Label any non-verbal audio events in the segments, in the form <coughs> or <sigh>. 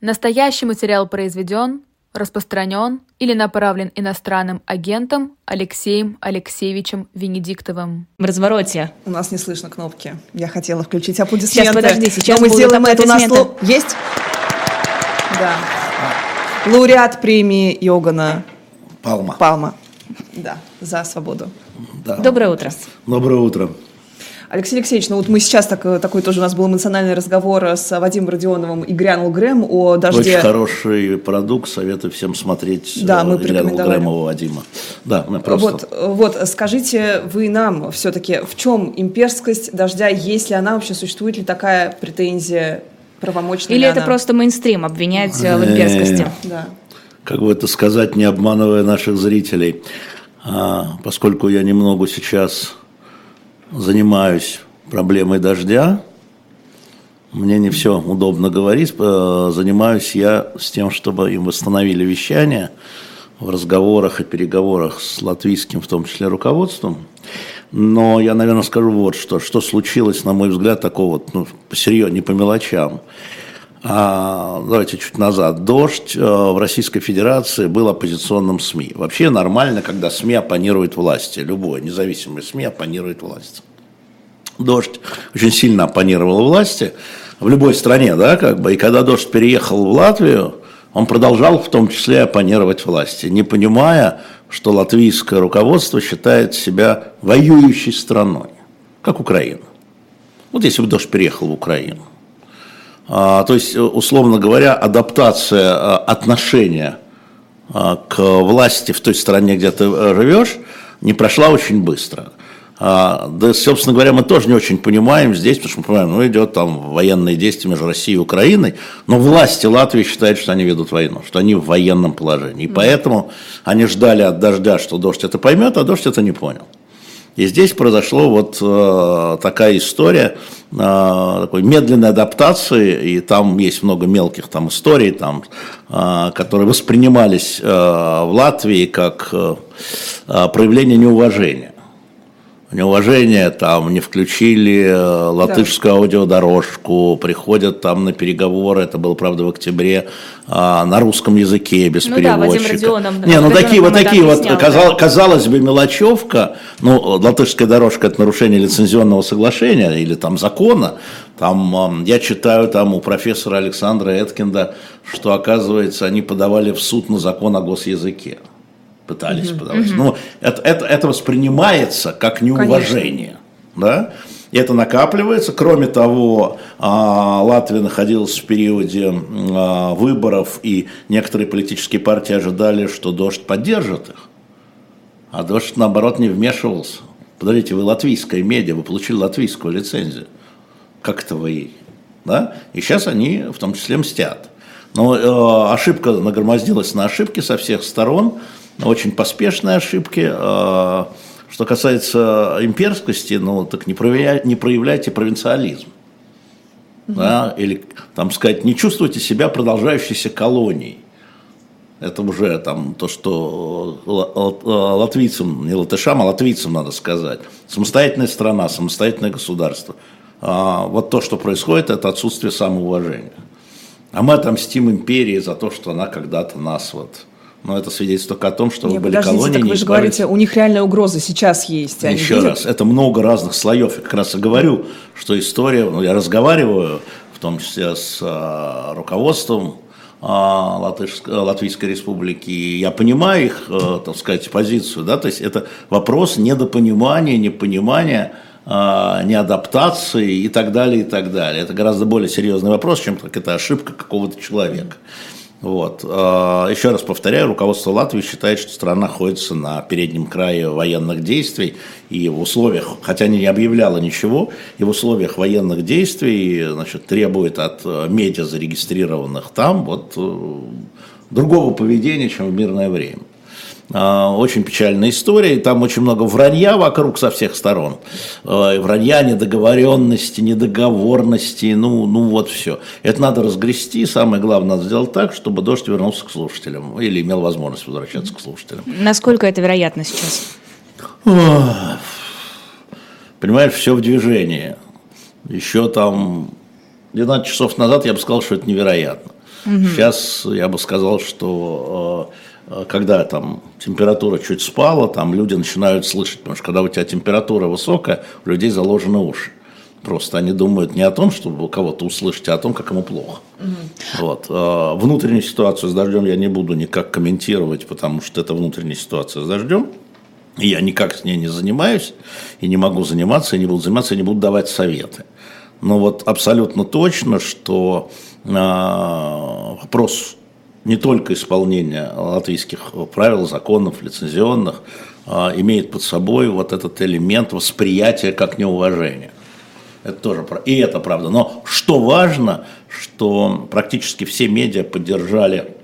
Настоящий материал произведен, распространен или направлен иностранным агентом Алексеем Алексеевичем Венедиктовым. В развороте. У нас не слышно кнопки. Я хотела включить аплодисменты. Сейчас, подожди, сейчас но мы сделаем это. У нас аплодисменты. есть? Да. Лауреат премии Йогана Палма. Палма. Да, за свободу. Да. Доброе утро. Доброе утро. Алексей Алексеевич, ну вот мы сейчас так, такой тоже у нас был эмоциональный разговор с Вадимом Родионовым и Грянул Грэм о дожде. Очень хороший продукт, советую всем смотреть Да, э, мы порекомендовали. Грэмова Вадима. Да, мы просто... Вот, э, вот, скажите вы нам все-таки, в чем имперскость дождя, есть ли она вообще, существует ли такая претензия, правомочна Или ли это она? просто мейнстрим обвинять э, в имперскости? Да. как бы это сказать, не обманывая наших зрителей, А, поскольку я немного сейчас занимаюсь проблемой дождя, мне не все удобно говорить, э, занимаюсь я с тем, чтобы им восстановили вещание в разговорах и переговорах с латвийским, в том числе, руководством. Но я, наверное, скажу вот что. Что случилось, на мой взгляд, такого ну, посерьезнее, не по мелочам. А, давайте чуть назад. Дождь э, в Российской Федерации был оппозиционным СМИ. Вообще нормально, когда СМИ оппонирует власти. Любое независимое СМИ оппонирует власти. Дождь очень сильно оппонировал власти в любой стране, да, как бы. И когда дождь переехал в Латвию, он продолжал в том числе оппонировать власти, не понимая, что латвийское руководство считает себя воюющей страной, как Украина. Вот если бы дождь переехал в Украину. А, то есть, условно говоря, адаптация а, отношения а, к власти в той стране, где ты э, живешь, не прошла очень быстро. А, Да, собственно говоря, мы тоже не очень понимаем здесь, потому что мы понимаем, ну, идет там военные действия между Россией и Украиной, но власти Латвии считают, что они ведут войну, что они в военном положении. И поэтому они ждали от дождя, что дождь это поймет, а дождь это не понял. И здесь произошло вот э, такая история э, такой медленной адаптации, и там есть много мелких там историй, там, э, которые воспринимались э, в Латвии как э, э, проявление неуважения. Неуважение, там не включили э, латышскую аудиодорожку, приходят там на переговоры, это было, правда, в октябре, а, на русском языке без Ну да, переводчика. Родионов, Не, ну такие вот такие вот, объяснял, казалось, да. казалось бы, мелочевка, ну, латышская дорожка – это нарушение лицензионного соглашения или там закона, там, ам, я читаю там у профессора Александра Эткинда, что, оказывается, они подавали в суд на закон о госязыке. Пытались подавать. Ну, это, это, это воспринимается как неуважение. Да? И это накапливается. Кроме того, а, Латвия находилась в периоде а, выборов, и некоторые политические партии ожидали, что дождь поддержит их. А дождь, наоборот, не вмешивался. Подождите, вы латвийская медиа, вы получили латвийскую лицензию. Как это вы? Да? И сейчас они в том числе мстят. Но э, ошибка нагромоздилась на ошибки со всех сторон, очень поспешные ошибки. Э, что касается имперскости, ну так не, проявля- не проявляйте провинциализм. Да? Или, там сказать, не чувствуйте себя продолжающейся колонией. Это уже там то, что ла- латвийцам, не латышам, а латвийцам надо сказать. Самостоятельная страна, самостоятельное государство. А вот то, что происходит, это отсутствие самоуважения. А мы отомстим империи за то, что она когда-то нас вот... Но это свидетельство только о том, что Не, вы были подождите, колонией. так вы же говорите, у них реальная угроза сейчас есть. Они Еще видят? раз, это много разных слоев. Я как раз и говорю, что история, ну, я разговариваю, в том числе с а, руководством а, Латышск- Латвийской Республики, и я понимаю их, э, так сказать, позицию, да, то есть это вопрос недопонимания, непонимания, а, неадаптации и так далее, и так далее. Это гораздо более серьезный вопрос, чем как это ошибка какого-то человека. Вот. А, Еще раз повторяю, руководство Латвии считает, что страна находится на переднем крае военных действий, и в условиях, хотя не объявляла ничего, и в условиях военных действий значит, требует от э, медиа, зарегистрированных там, вот, э, другого поведения, чем в мирное время. А, Очень печальная история, и там очень много вранья вокруг со всех сторон. А, Вранья, недоговоренности, недоговорности, ну, ну вот все. Это надо разгрести, самое главное, надо сделать так, чтобы дождь вернулся к слушателям, или имел возможность возвращаться к слушателям. Насколько это вероятно сейчас? Понимаешь, все в движении. Еще там 12 часов назад я бы сказал, что это невероятно. Сейчас я бы сказал, что э, когда там температура чуть спала, там люди начинают слышать, потому что когда у тебя температура высокая, у людей заложены уши. Просто они думают не о том, чтобы кого-то услышать, а о том, как ему плохо. Угу. Вот. Э, внутреннюю ситуацию с дождем я не буду никак комментировать, потому что это внутренняя ситуация с дождем. И я никак с ней не занимаюсь, и не могу заниматься, и не буду заниматься, и не буду давать советы. Но вот абсолютно точно, что э, вопрос не только исполнения латвийских правил, законов, лицензионных, э, имеет под собой вот этот элемент восприятия как неуважения. Это тоже и это правда. Но что важно, что практически все медиа поддержали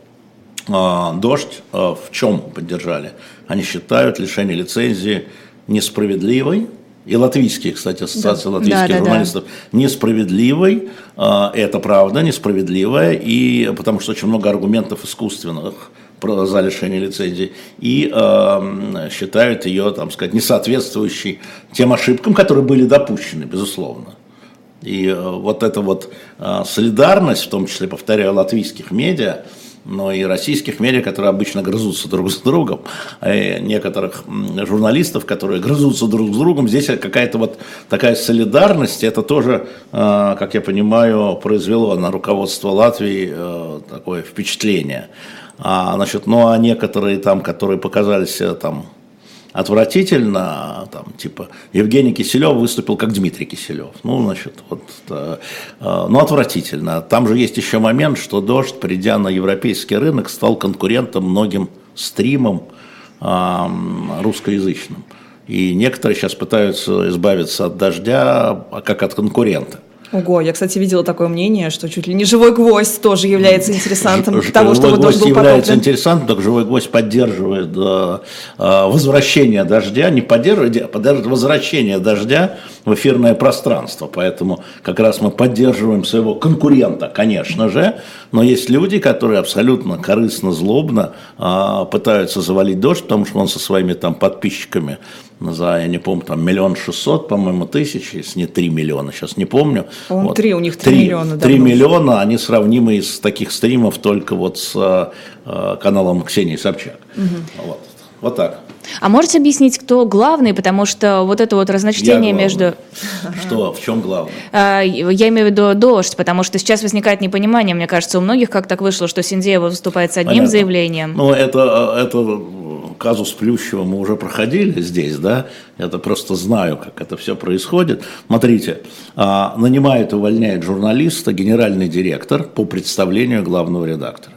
э, дождь. Э, в чем поддержали? Они считают лишение лицензии несправедливой. И латвийские, кстати, ассоциация да. латвийских да, журналистов да, да. несправедливой. Э, это правда, несправедливая. И потому что очень много аргументов искусственных за лишение лицензии и э, считают ее, там сказать, несоответствующей тем ошибкам, которые были допущены, безусловно. И э, вот эта вот э, солидарность, в том числе, повторяю, латвийских медиа, но и российских медиа, которые обычно грызутся друг с другом, и некоторых журналистов, которые грызутся друг с другом. Здесь какая-то вот такая солидарность, это тоже, э, как я понимаю, произвело на руководство Латвии э, такое впечатление. А, значит, ну а некоторые там, которые показались э, там отвратительно, там, типа, Евгений Киселев выступил как Дмитрий Киселев. Ну, значит, вот, э, э, ну, отвратительно. Там же есть еще момент, что «Дождь», придя на европейский рынок, стал конкурентом многим стримам э, русскоязычным. И некоторые сейчас пытаются избавиться от «Дождя», а как от конкурента. Ого, я, кстати, видела такое мнение, что чуть ли не живой гвоздь тоже является интересантом того, чтобы дождь был является потоплен. интересантом, так живой гвоздь поддерживает э, э, возвращение дождя, не поддерживает, а поддерживает возвращение дождя в эфирное пространство. Поэтому как раз мы поддерживаем своего конкурента, конечно же, но есть люди, которые абсолютно корыстно, злобно э, пытаются завалить дождь, потому что он со своими там подписчиками за, я не помню, там миллион шестьсот, по-моему, тысяч, если не три миллиона, сейчас не помню. Он три, вот. у них три миллиона. Три миллиона, они сравнимы из таких стримов только вот с э, каналом Ксении Собчак. Угу. Вот. Вот так. А можете объяснить, кто главный, потому что вот это вот разночтение между... Что, в чем главное? А, я имею в виду дождь, потому что сейчас возникает непонимание, мне кажется, у многих как так вышло, что Синдеева выступает с одним Понятно. заявлением. Ну, это, это казус Плющева мы уже проходили здесь, да, это просто знаю, как это все происходит. Смотрите, а, нанимает и увольняет журналиста генеральный директор по представлению главного редактора.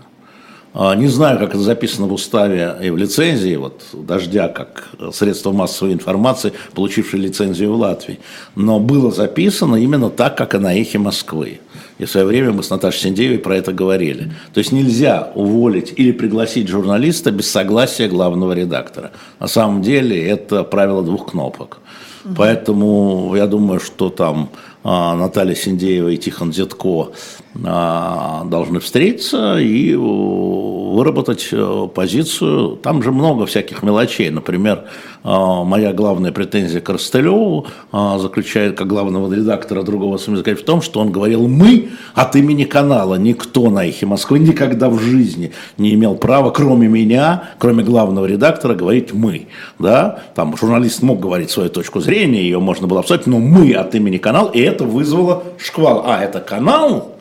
А, не знаю, как это записано в уставе и в лицензии, вот «Дождя» как средство массовой информации, получившее лицензию в Латвии, но было записано именно так, как и на «Эхе Москвы». И в свое время мы с Наташей Синдеевой про это говорили. То есть нельзя уволить или пригласить журналиста без согласия главного редактора. На самом деле это правило двух кнопок. Угу. Поэтому я думаю, что там а, Наталья Синдеева и Тихон Зетко должны встретиться и выработать э, позицию. Там же много всяких мелочей. Например, а, моя главная претензия к Ростелеву заключает, как главного редактора другого СМС, в том, что он говорил «мы» от имени канала. Никто на «Эхе Москвы» никогда в жизни не имел права, кроме меня, кроме главного редактора, говорить «мы». Да? Там журналист мог говорить свою точку зрения, ее можно было обсуждать, но «мы» от имени канала, и это вызвало шквал. А, это канал?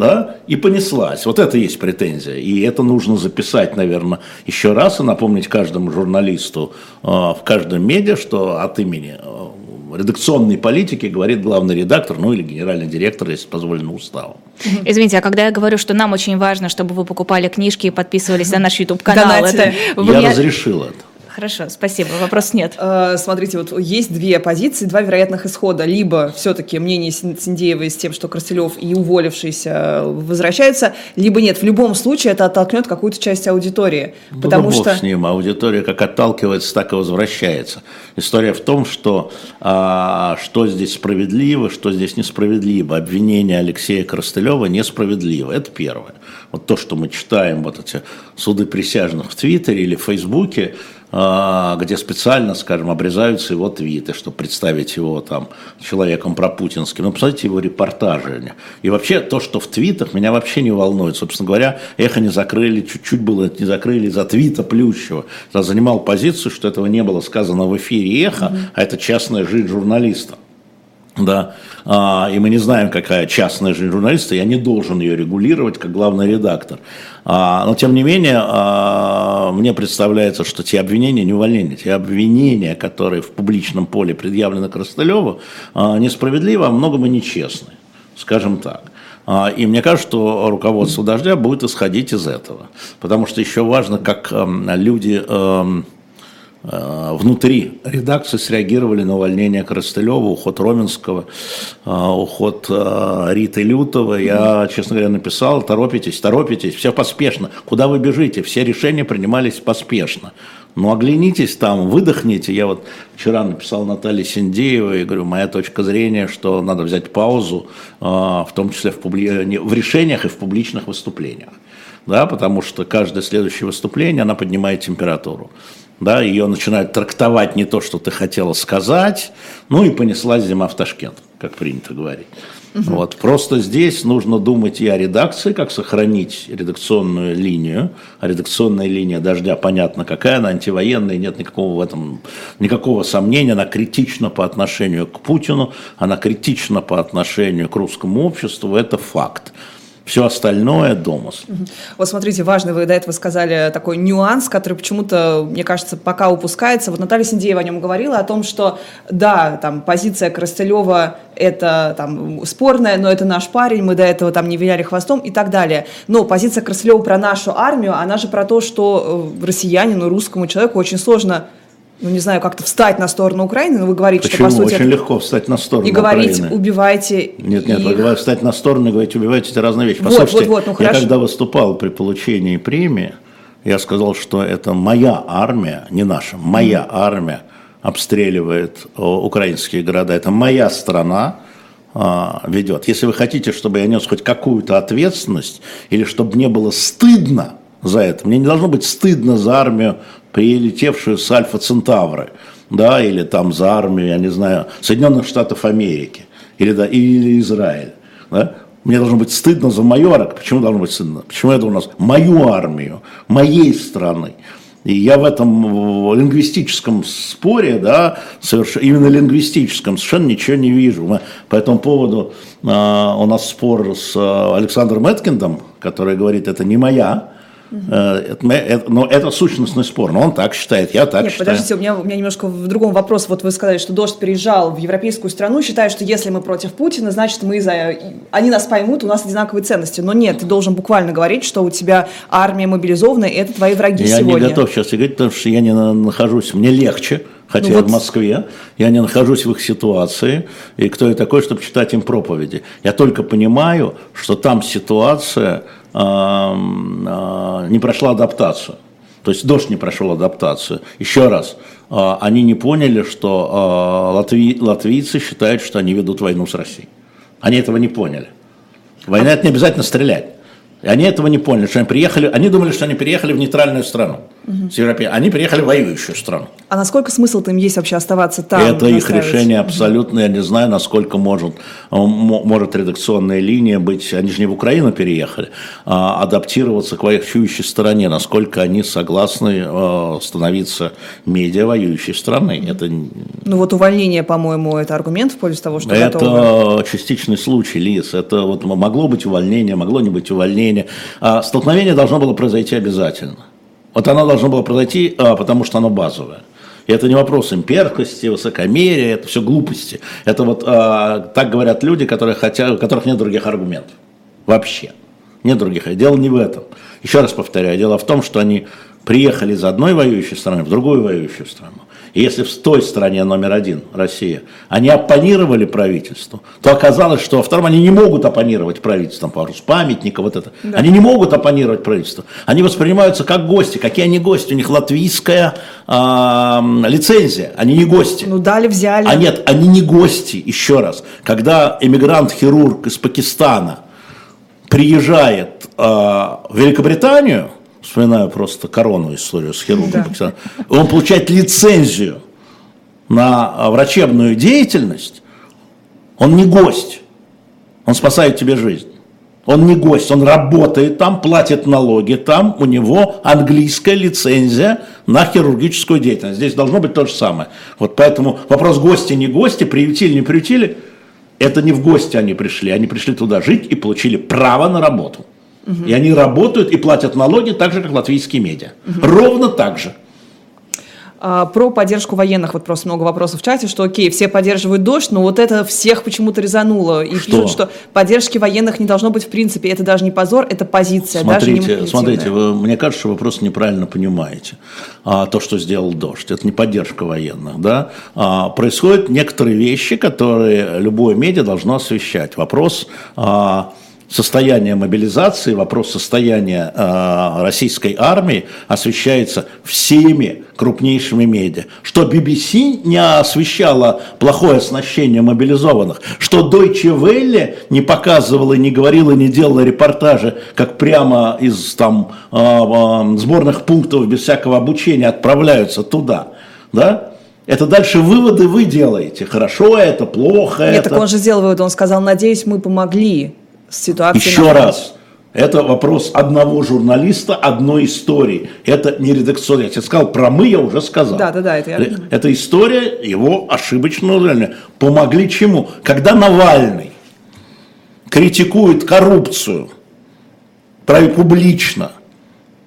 Да, и понеслась. Вот это есть претензия. И это нужно записать, наверное, еще раз и напомнить каждому журналисту э, в каждом медиа, что от имени э, редакционной политики говорит главный редактор, ну или генеральный директор, если позволено уставом. Извините, а когда я говорю, что нам очень важно, чтобы вы покупали книжки и подписывались на наш YouTube-канал, это... Я разрешил это. Хорошо, спасибо, вопрос нет. Э, смотрите, вот есть две позиции, два вероятных исхода. Либо все-таки мнение Синдеевой с тем, что Красилев и уволившийся возвращаются, либо нет. В любом случае это оттолкнет какую-то часть аудитории. Ну, потому что... с ним. Аудитория как отталкивается, так и возвращается. История в том, что а, что здесь справедливо, что здесь несправедливо. Обвинение Алексея Коростылева несправедливо. Это первое. Вот то, что мы читаем, вот эти суды присяжных в Твиттере или в Фейсбуке, где специально, скажем, обрезаются его твиты, чтобы представить его там человеком пропутинским. Ну, посмотрите его репортажи. И вообще то, что в твитах, меня вообще не волнует. Собственно говоря, эхо не закрыли, чуть-чуть было не закрыли за твита Плющева. Я занимал позицию, что этого не было сказано в эфире эхо, mm-hmm. а это частная жизнь журналиста. Да, а, и мы не знаем, какая частная жизнь журналиста, я не должен ее регулировать как главный редактор. А, но тем не менее, а, мне представляется, что те обвинения, не увольнения, те обвинения, которые в публичном поле предъявлены Крастылеву, несправедливы, а многом нечестны, скажем так. И мне кажется, что руководство «Дождя» будет исходить из этого. Потому что еще важно, как эм, люди эм, внутри редакции среагировали на увольнение Коростылева, уход Роменского, э, уход э, Риты Лютова. Я, честно говоря, написал, торопитесь, торопитесь, все поспешно. Куда вы бежите? Все решения принимались поспешно. Ну, оглянитесь там, выдохните. Я вот вчера написал Наталье Синдеевой и говорю, моя точка зрения, что надо взять паузу, в том числе в, публи... в решениях и в публичных выступлениях. Да, потому что каждое следующее выступление, она поднимает температуру да, ее начинают трактовать не то, что ты хотела сказать, ну и понеслась зима в Ташкент, как принято говорить. Угу. Вот. Просто здесь нужно думать и о редакции, как сохранить редакционную линию. А редакционная линия «Дождя» понятно какая, она антивоенная, нет никакого в этом, никакого сомнения. Она критична по отношению к Путину, она критична по отношению к русскому обществу, это факт. Все остальное – домыслы. Вот смотрите, важный, вы до этого сказали такой нюанс, который почему-то, мне кажется, пока упускается. Вот Наталья Синдеева о нем говорила, о том, что да, там позиция Коростылева – это там спорная, но это наш парень, мы до этого там не виляли хвостом и так далее. Но позиция Коростылева про нашу армию, она же про то, что э, россиянину, русскому человеку очень сложно ну, не знаю, как-то встать на сторону Украины, но вы говорите, Почему? что, по сути... Очень это... легко встать на сторону И говорить, Украины. убивайте... Нет, нет, и... вы говорите, встать на сторону и говорить, убивайте, это разные вещи. Послушайте, вот, вот, ну, хорошо. я когда выступал при получении премии, я сказал, что это моя армия, не наша, моя mm-hmm. армия обстреливает украинские города, это моя страна, а, ведет. Если вы хотите, чтобы я нес хоть какую-то ответственность, или чтобы мне было стыдно за это, мне не должно быть стыдно за армию прилетевшую с Альфа Центавры, да, или там за армию, я не знаю, Соединенных Штатов Америки, или, да, или Израиль, да, мне должно быть стыдно за майора. Почему должно быть стыдно? Почему это у нас мою армию, моей страны? И я в этом лингвистическом споре, да, совершенно, именно лингвистическом, совершенно ничего не вижу. Мы, по этому поводу э, у нас спор с э, Александром Эткиндом, который говорит, это не моя но это сущностный спор, но он так считает, я так Нет, считаю. подождите, у меня, у меня немножко в другом вопрос. Вот вы сказали, что Дождь переезжал в европейскую страну, считая, что если мы против Путина, значит мы за... Они нас поймут, у нас одинаковые ценности. Но нет, ты должен буквально говорить, что у тебя армия мобилизованная, и это твои враги я сегодня. Я не готов сейчас говорить, потому что я не нахожусь, мне легче, хотя ну, я вот... в Москве, я не нахожусь в их ситуации, и кто я такой, чтобы читать им проповеди. Я только понимаю, что там ситуация не прошла адаптацию. То есть дождь не прошел адаптацию. Еще раз, а, они не поняли, что а, латви, латвийцы считают, что они ведут войну с Россией. Они этого не поняли. Война это не обязательно стрелять. И они этого не поняли, что они приехали, они думали, что они переехали в нейтральную страну угу. с Европей. Они приехали в воюющую страну. А насколько смысл им есть вообще оставаться там? Это их решение абсолютно, я не знаю, насколько может, может редакционная линия быть, они же не в Украину переехали, а адаптироваться к воюющей стороне, насколько они согласны э, становиться медиа воюющей страны. Это... Ну вот увольнение, по-моему, это аргумент в пользу того, что Это готовы. частичный случай, Лиз. Это вот могло быть увольнение, могло не быть увольнение. А столкновение должно было произойти обязательно. Вот оно должно было произойти, а, потому что оно базовое. И это не вопрос имперскости, высокомерия, это все глупости. Это вот а, так говорят люди, которые хотят, у которых нет других аргументов. Вообще. Нет других. Дело не в этом. Еще раз повторяю, дело в том, что они приехали из одной воюющей страны в другую воюющую страну. Если в той стране номер один, Россия, они оппонировали правительству, то оказалось, что во втором они не могут оппонировать правительству, там, пару памятника, вот это. Да. Они не могут оппонировать правительству. Они воспринимаются как гости. Какие они гости? У них латвийская э, лицензия. Они не гости. Ну, дали, взяли. А нет, они не гости, еще раз. Когда эмигрант-хирург из Пакистана приезжает э, в Великобританию, Вспоминаю просто корону историю с хирургом. Да. Он получает лицензию на врачебную деятельность, он не гость, он спасает тебе жизнь. Он не гость, он работает там, платит налоги там, у него английская лицензия на хирургическую деятельность. Здесь должно быть то же самое. Вот поэтому вопрос гости, не гости, приютили, не приютили, это не в гости они пришли, они пришли туда жить и получили право на работу. Угу. И они работают и платят налоги так же, как латвийские медиа. Угу. Ровно так же. А, про поддержку военных, вот просто много вопросов в чате, что окей, все поддерживают дождь, но вот это всех почему-то резануло. И что? пишут, что поддержки военных не должно быть в принципе. Это даже не позор, это позиция, смотрите, даже не Смотрите, вы, мне кажется, что вы просто неправильно понимаете а, то, что сделал дождь. Это не поддержка военных. Да? А, происходят некоторые вещи, которые любое медиа должно освещать. Вопрос... А, состояние мобилизации, вопрос состояния э, российской армии освещается всеми крупнейшими медиа. Что BBC не освещала плохое оснащение мобилизованных, что Deutsche Welle не показывала, не говорила, не делала репортажи, как прямо из там, э, э, сборных пунктов без всякого обучения отправляются туда. Да? Это дальше выводы вы делаете. Хорошо это, плохо Нет, это. так он же сделал выводы. Он сказал, надеюсь, мы помогли ситуации. Еще раз. Это вопрос одного журналиста, одной истории. Это не редакционный. Я тебе сказал, про мы я уже сказал. Да, да, да. Это, я... Э, это история его ошибочного Помогли чему? Когда Навальный критикует коррупцию публично,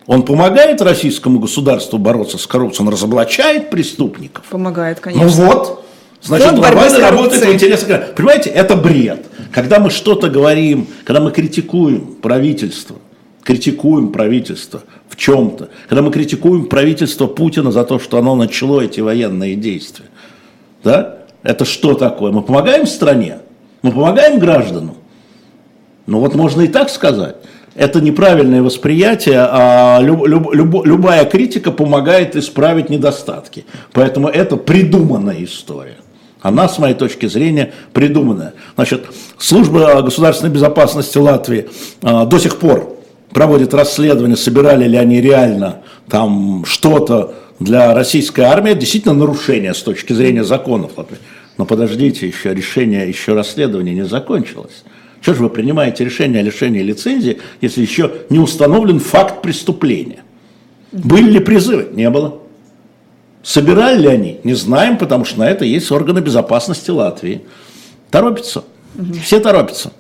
он помогает российскому государству бороться с коррупцией, он разоблачает преступников. Помогает, конечно. Ну вот, значит, Навальный работает в интересах. Понимаете, это бред. Когда мы что-то говорим, когда мы критикуем правительство, критикуем правительство в чем-то, когда мы критикуем правительство Путина за то, что оно начало эти военные действия, да, это что такое? Мы помогаем стране? Мы помогаем гражданам? Ну вот можно и так сказать. Это неправильное восприятие, а люб, люб, люб, любая критика помогает исправить недостатки. Поэтому это придуманная история. Она, с моей точки зрения, придуманная. Значит, служба государственной безопасности Латвии а, до сих пор проводит расследование, собирали ли они реально там что-то для российской армии. Действительно нарушение с точки зрения законов Латвии. Но подождите, еще решение, еще расследование не закончилось. Что же вы принимаете решение о лишении лицензии, если еще не установлен факт преступления? Были ли призывы? Не было. Собирали ли они? Не знаем, потому что на это есть органы безопасности Латвии. Торопятся. Угу. Все торопятся.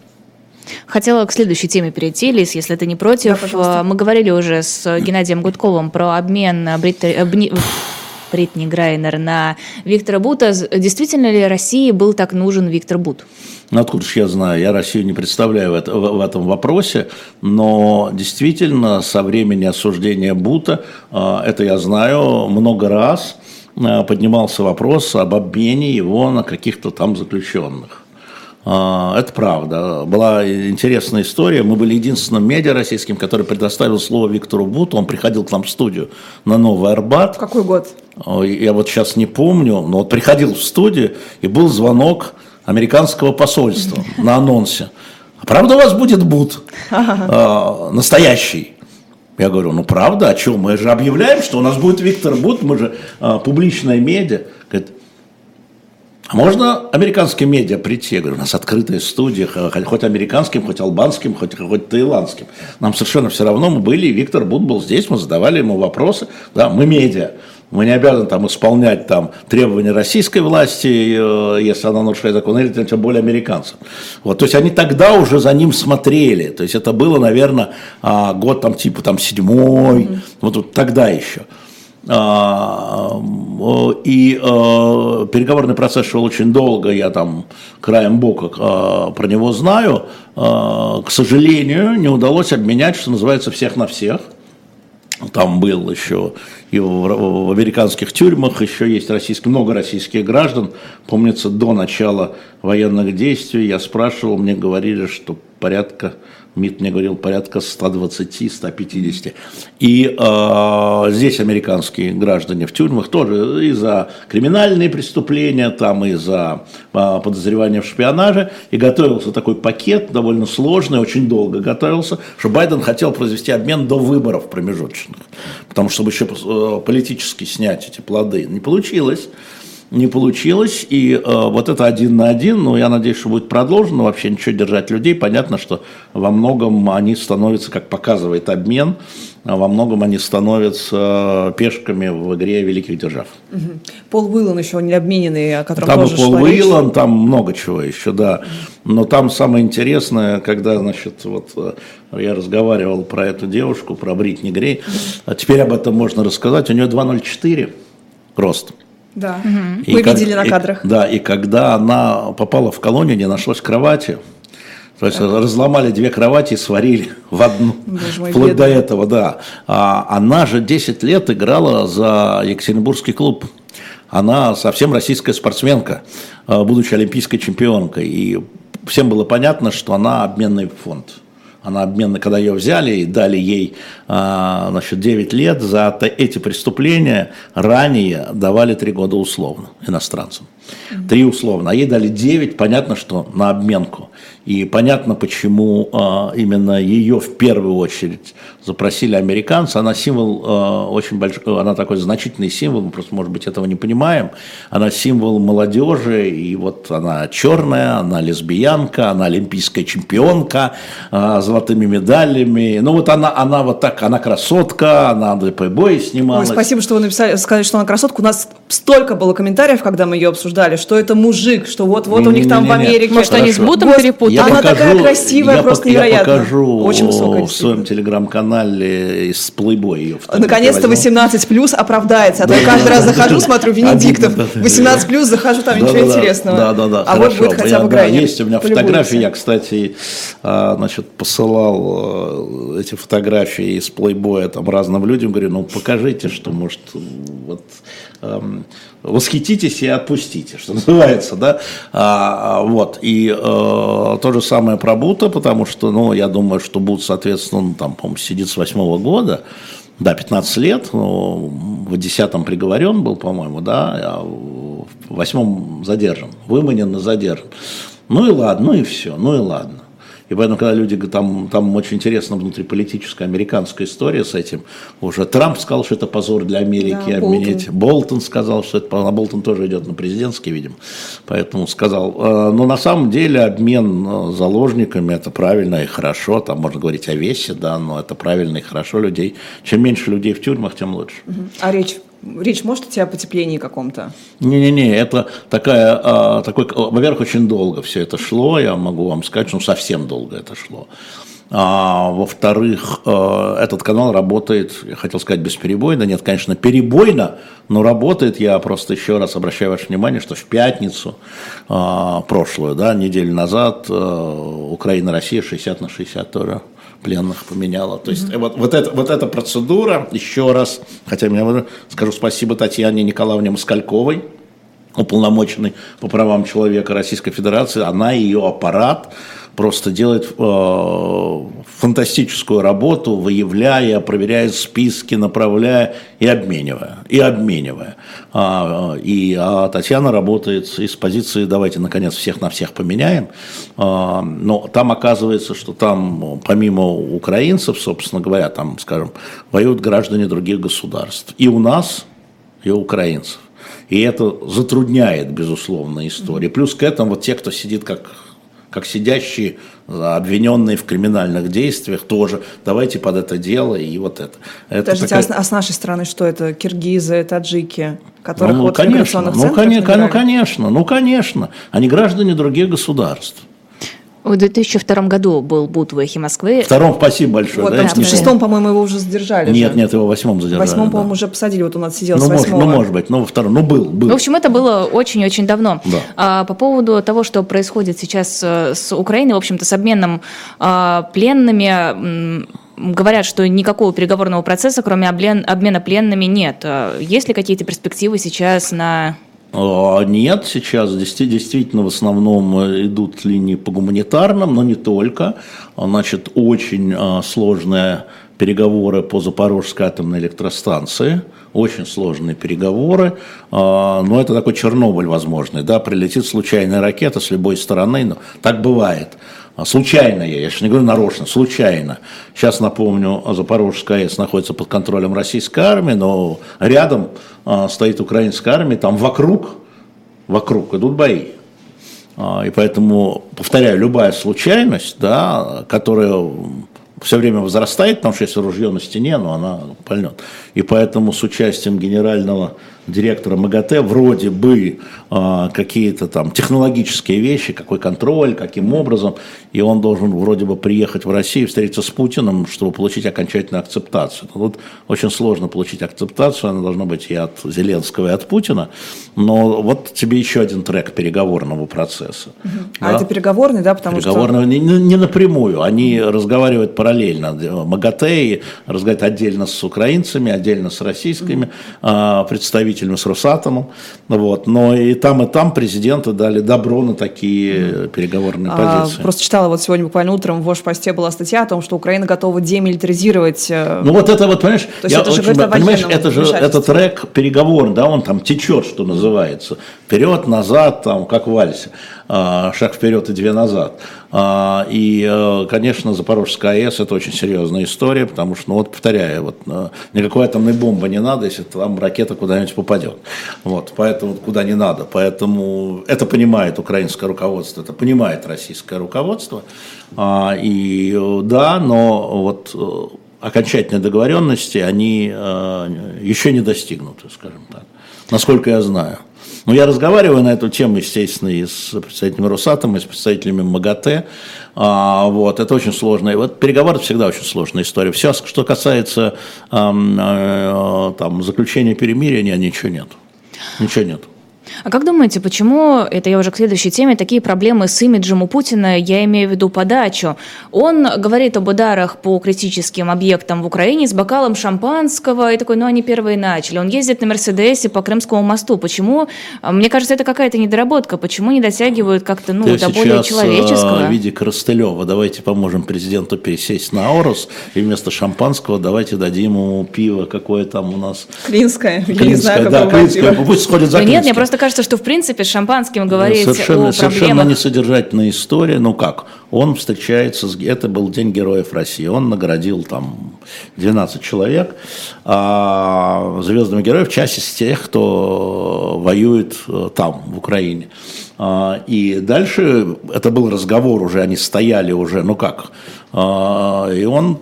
Хотела к следующей теме перейти, Лиз, если ты не против. Да, Мы говорили уже с Геннадием Гудковым про обмен Брит... Бритни Грайнер на Виктора Бута. Действительно ли России был так нужен Виктор Бут? Ну, откуда же я знаю? Я Россию не представляю в, это, в, этом вопросе, но действительно со времени осуждения Бута, э, это я знаю, много раз э, поднимался вопрос об обмене его на каких-то там заключенных. Э, это правда. Была интересная история. Мы были единственным медиа российским, который предоставил слово Виктору Буту. Он приходил к нам в студию на Новый Арбат. В какой год? Я вот сейчас не помню, но вот приходил в студию, и был звонок американского посольства на анонсе. А правда у вас будет бут настоящий? Я говорю, ну правда, а что, мы же объявляем, что у нас будет Виктор Бут, мы же э, публичная медиа. Говорит, а можно американским медиа прийти? Я говорю, у нас открытая студия, хоть американским, хоть албанским, хоть, хоть таиландским. Нам совершенно все равно, мы были, Виктор Бут был здесь, мы задавали ему вопросы, да, мы медиа. Мы не обязаны там исполнять там требования российской власти, э, если она нарушает закон, или тем более американцев. Вот, то есть они тогда уже за ним смотрели. То есть это было, наверное, а, год там типа там седьмой, mm-hmm. вот, вот тогда еще. А, и э, переговорный процесс шел очень долго, я там краем бока э, про него знаю. К сожалению, не удалось обменять, что называется, всех на всех. Там был еще и в американских тюрьмах еще есть российские, много российских граждан. Помнится, до начала военных действий я спрашивал, мне говорили, что порядка МИД мне говорил порядка 120-150. И э, здесь американские граждане в тюрьмах тоже и за криминальные преступления, там и за э, подозревание в шпионаже. И готовился такой пакет, довольно сложный, очень долго готовился, что Байден хотел произвести обмен до выборов промежуточных. Потому что, чтобы еще э, политически снять эти плоды. Не получилось не получилось, и э, вот это один на один, ну, я надеюсь, что будет продолжено, вообще ничего держать людей, понятно, что во многом они становятся, как показывает обмен, во многом они становятся пешками в игре великих держав. Угу. Пол Уиллан еще не обмененный, о котором там тоже Пол Уиллан, там много чего еще, да. Но там самое интересное, когда, значит, вот э, я разговаривал про эту девушку, про Бритни Грей, а теперь об этом можно рассказать, у нее 2,04 рост. Да, угу. мы как, видели на кадрах. И, да, и когда она попала в колонию, не нашлось кровати. То есть так. разломали две кровати и сварили в одну. Мой, Вплоть бедный. до этого, да. А, она же 10 лет играла за Екатеринбургский клуб. Она совсем российская спортсменка, а, будучи олимпийской чемпионкой. И всем было понятно, что она обменный фонд. Она обменна, когда ее взяли и дали ей а, значит, 9 лет, за эти преступления ранее давали 3 года условно иностранцам. Три условно, а ей дали 9, понятно, что на обменку. И понятно, почему э, именно ее в первую очередь запросили американцы. Она символ э, очень большой, она такой значительный символ, мы просто, может быть, этого не понимаем. Она символ молодежи, и вот она черная, она лесбиянка, она олимпийская чемпионка э, золотыми медалями. Ну вот она, она вот так, она красотка, она на плейбой снималась. Ой, спасибо, что вы написали, сказали, что она красотка. У нас столько было комментариев, когда мы ее обсуждали, что это мужик, что вот-вот у них там в Америке. Может, они с Бутом перепутали? Она такая красивая, просто невероятно. Я покажу Очень в своем телеграм-канале из Playboy ее Наконец-то 18 плюс оправдается. А то я каждый раз захожу, смотрю Венедиктов. 18 плюс захожу, там ничего интересного. Да, да, да. А вот будет хотя бы Грайнер. Есть у меня фотографии, я, кстати, а, значит, посылал э, эти фотографии из Playboy там разным людям, говорю, ну покажите, что может вот эм, восхититесь и отпустите, что <laughs> называется, да, а, вот, и э, то же самое про Бута, потому что, ну, я думаю, что Бут, соответственно, он там, по-моему, сидит с восьмого года, да, 15 лет, ну, в десятом приговорен был, по-моему, да, а в восьмом задержан, выманен и задержан. Ну и ладно, ну и все, ну и ладно. И поэтому, когда люди, там, там очень интересна внутриполитическая американская история с этим. Уже Трамп сказал, что это позор для Америки да, обменять. Болтон. Болтон сказал, что это, а Болтон тоже идет на президентский, видимо. Поэтому сказал. «Э, но на самом деле обмен э, заложниками это правильно и хорошо. Там можно говорить о весе, да, но это правильно и хорошо людей. Чем меньше людей в тюрьмах, тем лучше. А речь Речь может идти о потеплении каком-то? Не-не-не, это такая, а, такой, во-первых, очень долго все это шло, я могу вам сказать, ну совсем долго это шло. А, во-вторых, а, этот канал работает, я хотел сказать бесперебойно, нет, конечно, перебойно, но работает, я просто еще раз обращаю ваше внимание, что в пятницу а, прошлую, да, неделю назад, а, Украина-Россия 60 на 60 тоже пленных поменяла. То есть mm-hmm. вот, вот, это, вот эта процедура, еще раз, хотя я скажу спасибо Татьяне Николаевне Москальковой, уполномоченной по правам человека Российской Федерации, она и ее аппарат просто делает э, фантастическую работу, выявляя, проверяя списки, направляя и обменивая. И обменивая. А, и а Татьяна работает из позиции «давайте, наконец, всех на всех поменяем». А, но там оказывается, что там помимо украинцев, собственно говоря, там, скажем, воюют граждане других государств. И у нас, и у украинцев. И это затрудняет, безусловно, историю. Плюс к этому вот те, кто сидит как как сидящие обвиненные в криминальных действиях тоже. Давайте под это дело и вот это. это Подождите, такая... а с нашей стороны что это? Киргизы, таджики, которых ну, вот конечно, ну, конечно, ну, конечно, ну, конечно. Они граждане других государств. В 2002 году был Бут в эхе Москвы. В втором спасибо большое. Вот, да, в шестом, по-моему, его уже задержали. Нет, же. нет, его в восьмом задержали. В восьмом, да. по-моему, уже посадили, вот он отсидел ну, с восьмого. Может, ну, может быть, но во втором, ну, был, был. В общем, это было очень-очень давно. Да. А, по поводу того, что происходит сейчас э, с Украиной, в общем-то, с обменом а, пленными, говорят, что никакого переговорного процесса, кроме обмен, обмена пленными, нет. А есть ли какие-то перспективы сейчас на нет, сейчас действительно в основном э, идут линии по гуманитарным, но не только. Значит, очень а, сложные переговоры по Запорожской атомной электростанции, очень сложные переговоры, а, но это такой Чернобыль возможный, да, прилетит случайная ракета с любой стороны, но так бывает. Случайно я, я же не говорю нарочно, случайно. Сейчас напомню, Запорожская АЭС находится под контролем российской армии, но рядом а, стоит украинская армия, там вокруг, вокруг идут бои. А, и поэтому, повторяю, любая случайность, да, которая все время возрастает, потому что если ружье на стене, ну, она пальнет. И поэтому с участием генерального директора МАГАТЭ вроде бы э, какие-то там технологические вещи, какой контроль, каким образом, и он должен вроде бы приехать в Россию, встретиться с Путиным, чтобы получить окончательную акцептацию. Тут очень сложно получить акцептацию, она должна быть и от Зеленского, и от Путина, но вот тебе еще один трек переговорного процесса. Угу. Да? А это переговорный, да, потому переговорный, что... Не, не напрямую, они разговаривают параллельно. МАГАТЭ разговаривает отдельно с украинцами, отдельно с российскими угу. представителями представителями с Росатомом. Вот. Но и там, и там президенты дали добро на такие переговорные а, позиции. Просто читала вот сегодня буквально утром в Вошпосте была статья о том, что Украина готова демилитаризировать. Э, ну вот это вот, понимаешь, То я это очень, же понимаешь, это же этот трек переговор, да, он там течет, что называется. Вперед, назад, там, как вальсе. А, шаг вперед и две назад. А, и, э, конечно, Запорожская АЭС – это очень серьезная история, потому что, ну вот, повторяю, вот, э, никакой атомной бомбы не надо, если там ракета куда-нибудь попадет. Вот, поэтому куда не надо. Поэтому это понимает украинское руководство, это понимает российское руководство. А, и да, но вот э, окончательной договоренности они еще не достигнуты, скажем так, насколько я знаю. Но я разговариваю на эту тему, естественно, и с представителями Росатома, и с представителями МАГАТЭ. А, вот, это очень сложно. И вот переговоры всегда очень сложная история. Все, что касается а, а, там, заключения перемирия, ничего нет. Ничего нет. А как думаете, почему, это я уже к следующей теме, такие проблемы с имиджем у Путина, я имею в виду подачу? Он говорит об ударах по критическим объектам в Украине с бокалом шампанского, и такой, ну они первые начали. Он ездит на Мерседесе по Крымскому мосту. Почему? Мне кажется, это какая-то недоработка. Почему не дотягивают как-то ну, до более э, человеческого? в виде Коростылева давайте поможем президенту пересесть на Аурус, и вместо шампанского давайте дадим ему пиво, какое там у нас. Клинское. Клинское, не знаю, да, Клинское. Пусть сходит за да Нет, мне просто кажется, что в принципе с шампанским говорить совершенно, о Совершенно несодержательная история. Ну как? Он встречается с... Это был День Героев России. Он наградил там 12 человек а, звездами героев, часть из тех, кто воюет э, там, в Украине. А, и дальше это был разговор уже, они стояли уже, ну как, а, и он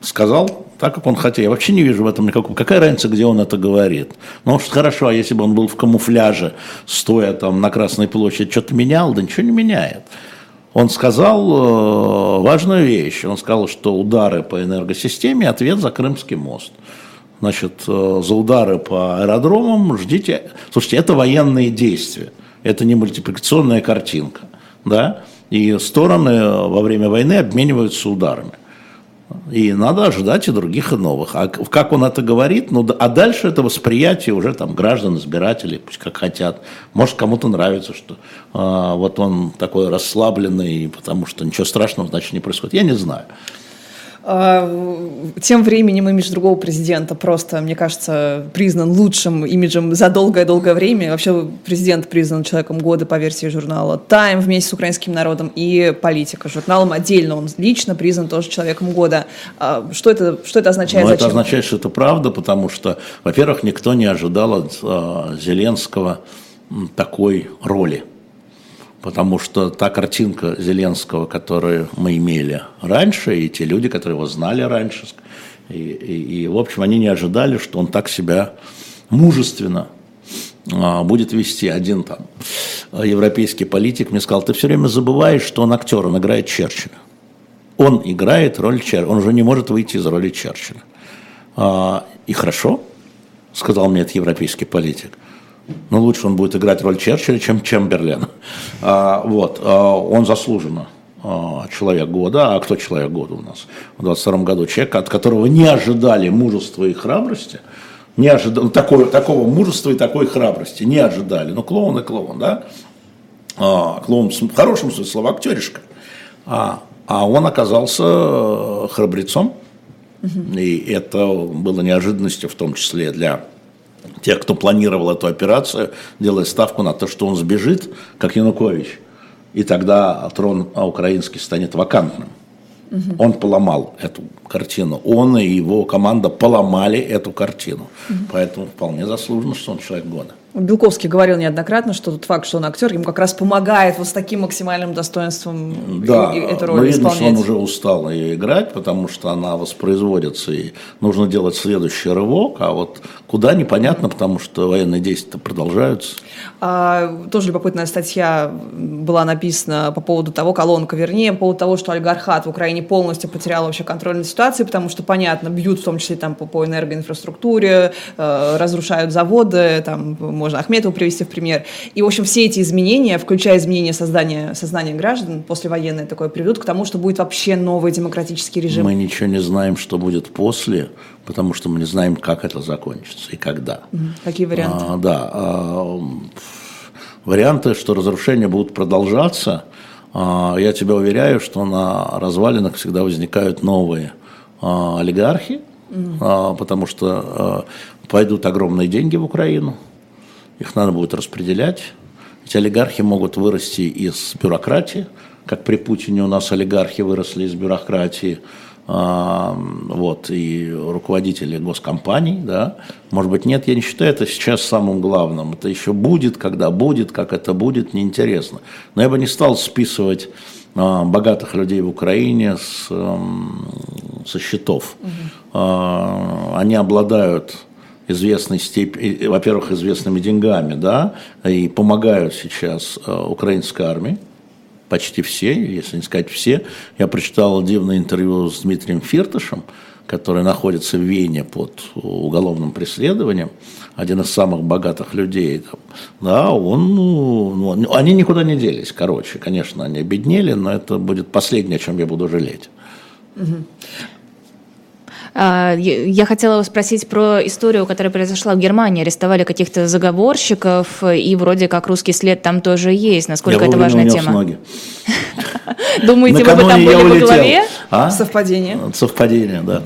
сказал, так, как он хотел. Я вообще не вижу в этом никакого... Какая разница, где он это говорит? Ну, что хорошо, а если бы он был в камуфляже, стоя там на Красной площади, что-то менял? Да ничего не меняет. Он сказал э, важную вещь. Он сказал, что удары по энергосистеме – ответ за Крымский мост. Значит, э, за удары по аэродромам ждите... Слушайте, это военные действия. Это не мультипликационная картинка. Да? И стороны во время войны обмениваются ударами. И надо ожидать и других, и новых. А как он это говорит? Ну, а дальше это восприятие уже там граждан, избирателей, пусть как хотят. Может, кому-то нравится, что а, вот он такой расслабленный, потому что ничего страшного, значит, не происходит. Я не знаю. А, тем временем имидж другого президента просто, мне кажется, признан лучшим имиджем за долгое-долгое время. Вообще президент признан человеком года по версии журнала Time вместе с украинским народом и политика. Журналом отдельно он лично признан тоже человеком года. А, что это, что это означает? Ну, это означает, что это правда, потому что, во-первых, никто не ожидал от а, Зеленского такой роли потому что та картинка Зеленского, которую мы имели раньше, и те люди, которые его знали раньше, и, и, и в общем, они не ожидали, что он так себя мужественно а, будет вести. Один там европейский политик мне сказал, ты все время забываешь, что он актер, он играет Черчилля. Он играет роль Черчилля, он уже не может выйти из роли Черчилля. А, и хорошо, сказал мне этот европейский политик. Но лучше он будет играть роль Черчилля, чем Чемберлен. А, вот, а, он заслуженно а, человек года. А кто человек года у нас? В 22 году человек, от которого не ожидали мужества и храбрости, Не ожидали, ну, такого, такого мужества и такой храбрости не ожидали. Ну, клоун и клоун, да? А, клоун в хорошем смысле слова актеришка. А, а он оказался э, храбрецом. Угу. И это было неожиданностью в том числе для тех, кто планировал эту операцию, делая ставку на то, что он сбежит, как Янукович. И тогда трон украинский станет вакантным. Угу. Он поломал эту картину. Он и его команда поломали эту картину. Угу. Поэтому вполне заслуженно, что он человек года. Белковский говорил неоднократно, что тот факт, что он актер, ему как раз помогает вот с таким максимальным достоинством да, эту роль но видно, исполнять. что он уже устал ее играть, потому что она воспроизводится, и нужно делать следующий рывок, а вот куда непонятно, потому что военные действия продолжаются. А, тоже любопытная статья была написана по поводу того, колонка, вернее, по поводу того, что олигархат в Украине полностью потерял вообще контроль над ситуацией, потому что, понятно, бьют в том числе там по, по энергоинфраструктуре, э, разрушают заводы, там, можно Ахметову привести в пример. И, в общем, все эти изменения, включая изменения создания, сознания граждан, послевоенное такое, приведут к тому, что будет вообще новый демократический режим. Мы ничего не знаем, что будет после, потому что мы не знаем, как это закончится и когда. Какие варианты? А, да. А, варианты, что разрушения будут продолжаться, а, я тебя уверяю, что на развалинах всегда возникают новые а, олигархи, mm потому что пойдут огромные деньги в Украину, их надо будет распределять. Эти олигархи могут вырасти из бюрократии, как при Путине у нас олигархи выросли из бюрократии, а, вот, и руководители госкомпаний, да, может быть, нет, я не считаю это сейчас самым главным, это еще будет, когда будет, как это будет, неинтересно. Но я бы не стал списывать а, богатых людей в Украине с, со счетов. Угу. Они обладают известной степени, во-первых, известными деньгами, да, и помогают сейчас э, украинской армии, почти все, если не сказать все. Я прочитал дивное интервью с Дмитрием Фиртышем, который находится в Вене под уголовным преследованием, один из самых богатых людей. Да, он, ну, ну, они никуда не делись, короче, конечно, они обеднели, но это будет последнее, о чем я буду жалеть. А, я хотела спросить про историю, которая произошла в Германии. Арестовали каких-то заговорщиков, и вроде как русский след там тоже есть. Насколько я это важная тема? Ноги. <laughs> Думаете, вы бы там были во главе? А? Совпадение. Совпадение, да.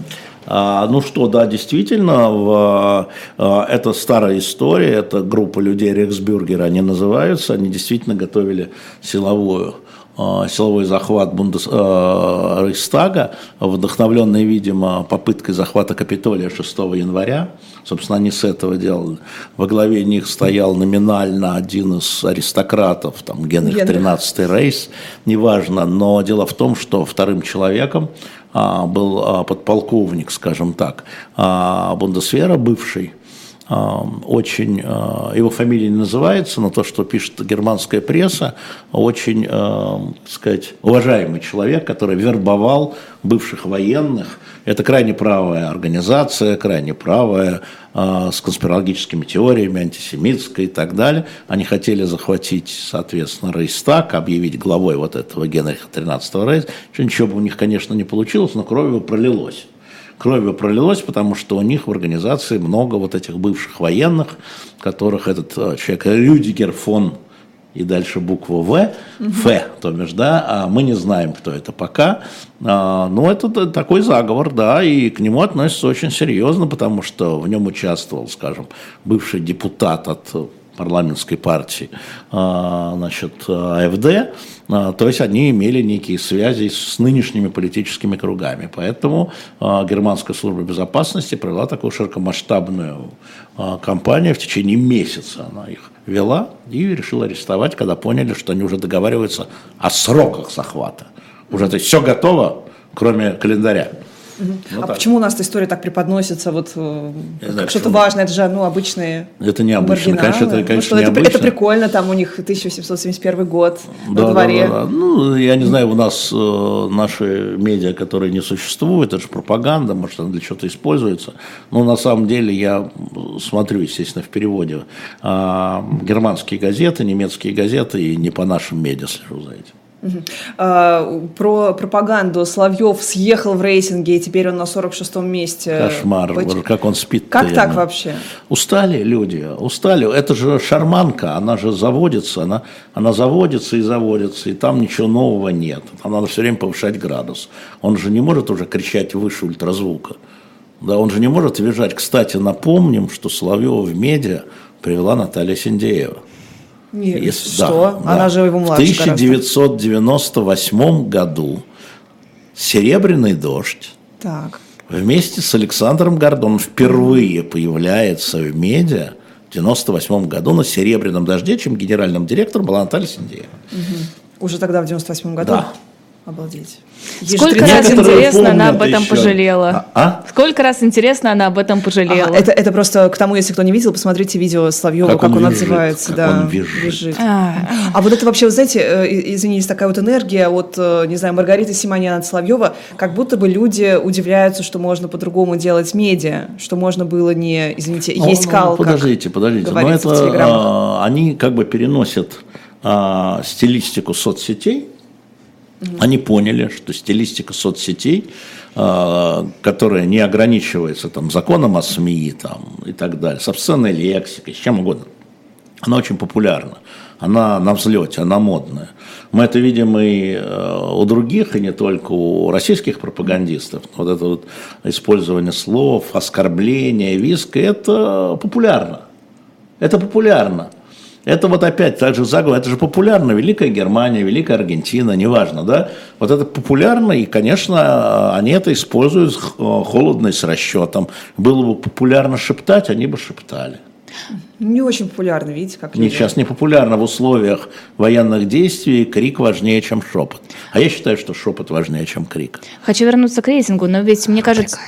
А, ну что, да, действительно, в, а, это старая история, это группа людей Рексбюргера, они называются, они действительно готовили силовую силовой захват Бундес, э, Рейхстага, вдохновленный, видимо, попыткой захвата Капитолия 6 января. Собственно, они с этого делали. Во главе них стоял номинально один из аристократов, там, Генрих XIII Рейс, неважно, но дело в том, что вторым человеком а, был а, подполковник, скажем так, а, Бундесвера, бывший, очень, а, его фамилия не называется, но то, что пишет германская пресса, очень, а, так сказать, уважаемый человек, который вербовал бывших военных. Это крайне правая организация, крайне правая, а, с конспирологическими теориями, антисемитская и так далее. Они хотели захватить, соответственно, Рейстаг, объявить главой вот этого Генриха XIII Рейса. Ничего бы у них, конечно, не получилось, но кровью пролилось кровью пролилось, потому что у них в организации много вот этих бывших военных, которых этот э, человек Рюдигер фон и дальше букву В, Ф, то бишь, да, а мы не знаем, кто это пока. А, но это такой заговор, да, и к нему относятся очень серьезно, потому что в нем участвовал, скажем, бывший депутат от парламентской партии, а, значит, АФД, а, то есть они имели некие связи с нынешними политическими кругами. Поэтому а, германская служба безопасности провела такую широкомасштабную кампанию в течение месяца. Она их вела и решила арестовать, когда поняли, что они уже договариваются о сроках захвата. Уже то есть все готово, кроме календаря. Ну, а так. почему у нас эта история так преподносится, вот э, что-то важное, это же, ну, обычные Это необычно, конечно, это, конечно, ну, необычно. Это, это прикольно, там у них 1771 год да, на дворе. Да, да, да. Ну, я не знаю, у нас э, наши медиа, которые не существуют, это же пропаганда, может, она для чего-то используется, но на самом деле я смотрю, естественно, в переводе э, германские газеты, немецкие газеты, и не по нашим медиа слежу за этим. А, про пропаганду Славьев съехал в рейтинге, и теперь он на 46-м месте. Кошмар, Поч... как он спит. Как так вообще? Устали люди, устали. Это же шарманка, она же заводится, она, она заводится и заводится, и там ничего нового нет. Там надо все время повышать градус. Он же не может уже кричать выше ультразвука. Да, он же не может визжать. Кстати, напомним, что Соловьева в медиа привела Наталья Синдеева. Нет, Если, что? Да, Она да. же его младше В 1998 гораздо. году «Серебряный дождь» так. вместе с Александром Гордоном впервые появляется в медиа в 1998 году на «Серебряном дожде», чем генеральным директором была Наталья Синдеева. Угу. Уже тогда, в 1998 году? Да. Обалдеть. Сколько раз интересно она об этом еще. пожалела? А? а? Сколько раз интересно она об этом пожалела? Ага, это, это просто к тому, если кто не видел, посмотрите видео Славьева, как, как он, он отзывается. Как да, он визжит. визжит. А, а вот это вообще, вы знаете, э, извините, такая вот энергия от, э, не знаю, Маргариты Симонян от Славьева, как будто бы люди удивляются, что можно по-другому делать медиа, что можно было не, извините, ну, есть ну, кал. Подождите, подождите. Но это, а, они как бы переносят а, стилистику соцсетей, они поняли, что стилистика соцсетей, а, которая не ограничивается там, законом о СМИ там, и так далее, с лексикой, с чем угодно, она очень популярна. Она на взлете, она модная. Мы это видим и э, у других, и не только у российских пропагандистов. Вот это вот использование слов, оскорбления, виска, это популярно. Это популярно. Это вот опять так же заговор, это же популярно, Великая Германия, Великая Аргентина, неважно, да? Вот это популярно, и, конечно, они это используют холодно и с расчетом. Было бы популярно шептать, они бы шептали. Не очень популярно, видите, как Нет, сейчас не популярно в условиях военных действий, крик важнее, чем шепот. А я считаю, что шепот важнее, чем крик. Хочу вернуться к рейтингу, но ведь мне кажется...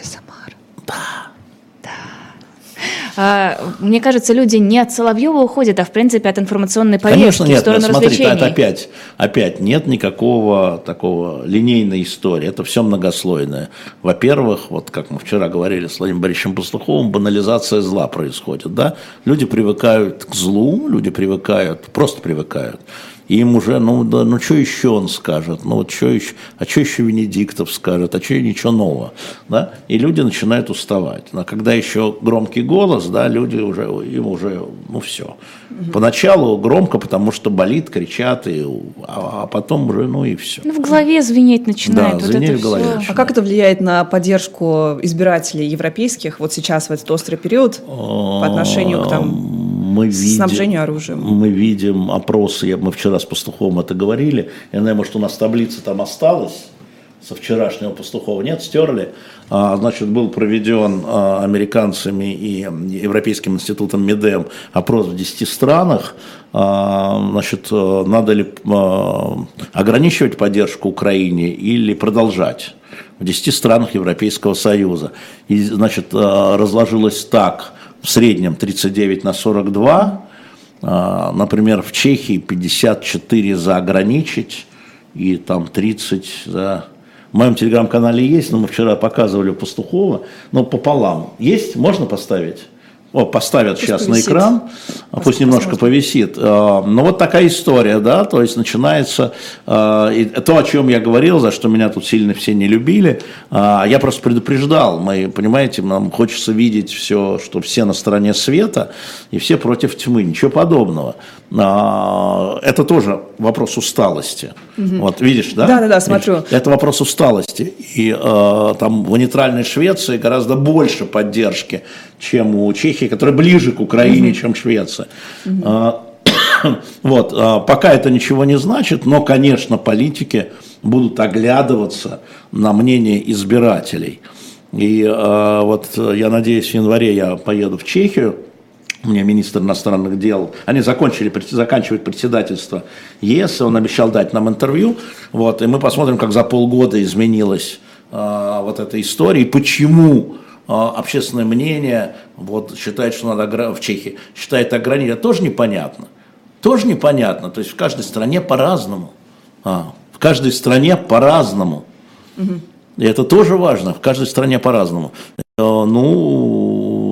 А, мне кажется, люди не от Соловьева уходят, а в принципе от информационной повестки Конечно, нет, в сторону смотри, развлечений. Это опять, опять нет никакого такого линейной истории. Это все многослойное. Во-первых, вот как мы вчера говорили с Владимиром Борисовичем Пастуховым, банализация зла происходит. Да? Люди привыкают к злу, люди привыкают, просто привыкают и им уже, ну, да, ну что еще он скажет, ну вот что еще, а что еще Венедиктов скажет, а что ничего нового, да, и люди начинают уставать. Но когда еще громкий голос, да, люди уже, им уже, ну все. Поначалу громко, потому что болит, кричат, и, а, а потом уже, ну и все. Ну, в голове звенеть начинает. Да, вот звенеть в голове. Все. А как это влияет на поддержку избирателей европейских вот сейчас, в этот острый период, по отношению к там мы видим, снабжению оружием. Мы видим опросы, мы вчера с Пастуховым это говорили, я знаю, может, у нас таблица там осталась, со вчерашнего Пастухова нет, стерли. А, значит, был проведен а, американцами и Европейским институтом МИДЕМ опрос в 10 странах. А, значит, надо ли ограничивать поддержку Украине или продолжать? В 10 странах Европейского Союза. И, значит, разложилось так – в среднем 39 на 42. А, например, в Чехии 54 за ограничить и там 30 за... В моем телеграм-канале есть, но мы вчера показывали Пастухова, но пополам. Есть? Можно поставить? О, поставят пусть сейчас повисит. на экран, пусть, пусть немножко повисит. А, ну, вот такая история, да, то есть начинается, и то, о чем я говорил, за что меня тут сильно все не любили, а, я просто предупреждал, мы, понимаете, нам хочется видеть все, что все на стороне света, и все против тьмы, ничего подобного. Это тоже вопрос усталости. Угу. Вот, видишь, да? Да, да, да, смотрю. Это вопрос усталости. И там в нейтральной Швеции гораздо больше поддержки, чем у Чехии, которая ближе к Украине, mm-hmm. чем Швеция. Mm-hmm. <coughs> Вот, а, пока это ничего не значит, но, конечно, политики будут оглядываться на мнение избирателей. И а, вот я надеюсь, в январе я поеду в Чехию, у меня министр иностранных дел, они закончили, заканчивают председательство ЕС, он обещал дать нам интервью, вот, и мы посмотрим, как за полгода изменилась э, вот эта история, и почему общественное мнение вот, считает, что надо в Чехии, считает ограничить, это тоже непонятно. Тоже непонятно. То есть в каждой стране по-разному. А, в каждой стране по-разному. Угу. И это тоже важно, в каждой стране по-разному. Ну,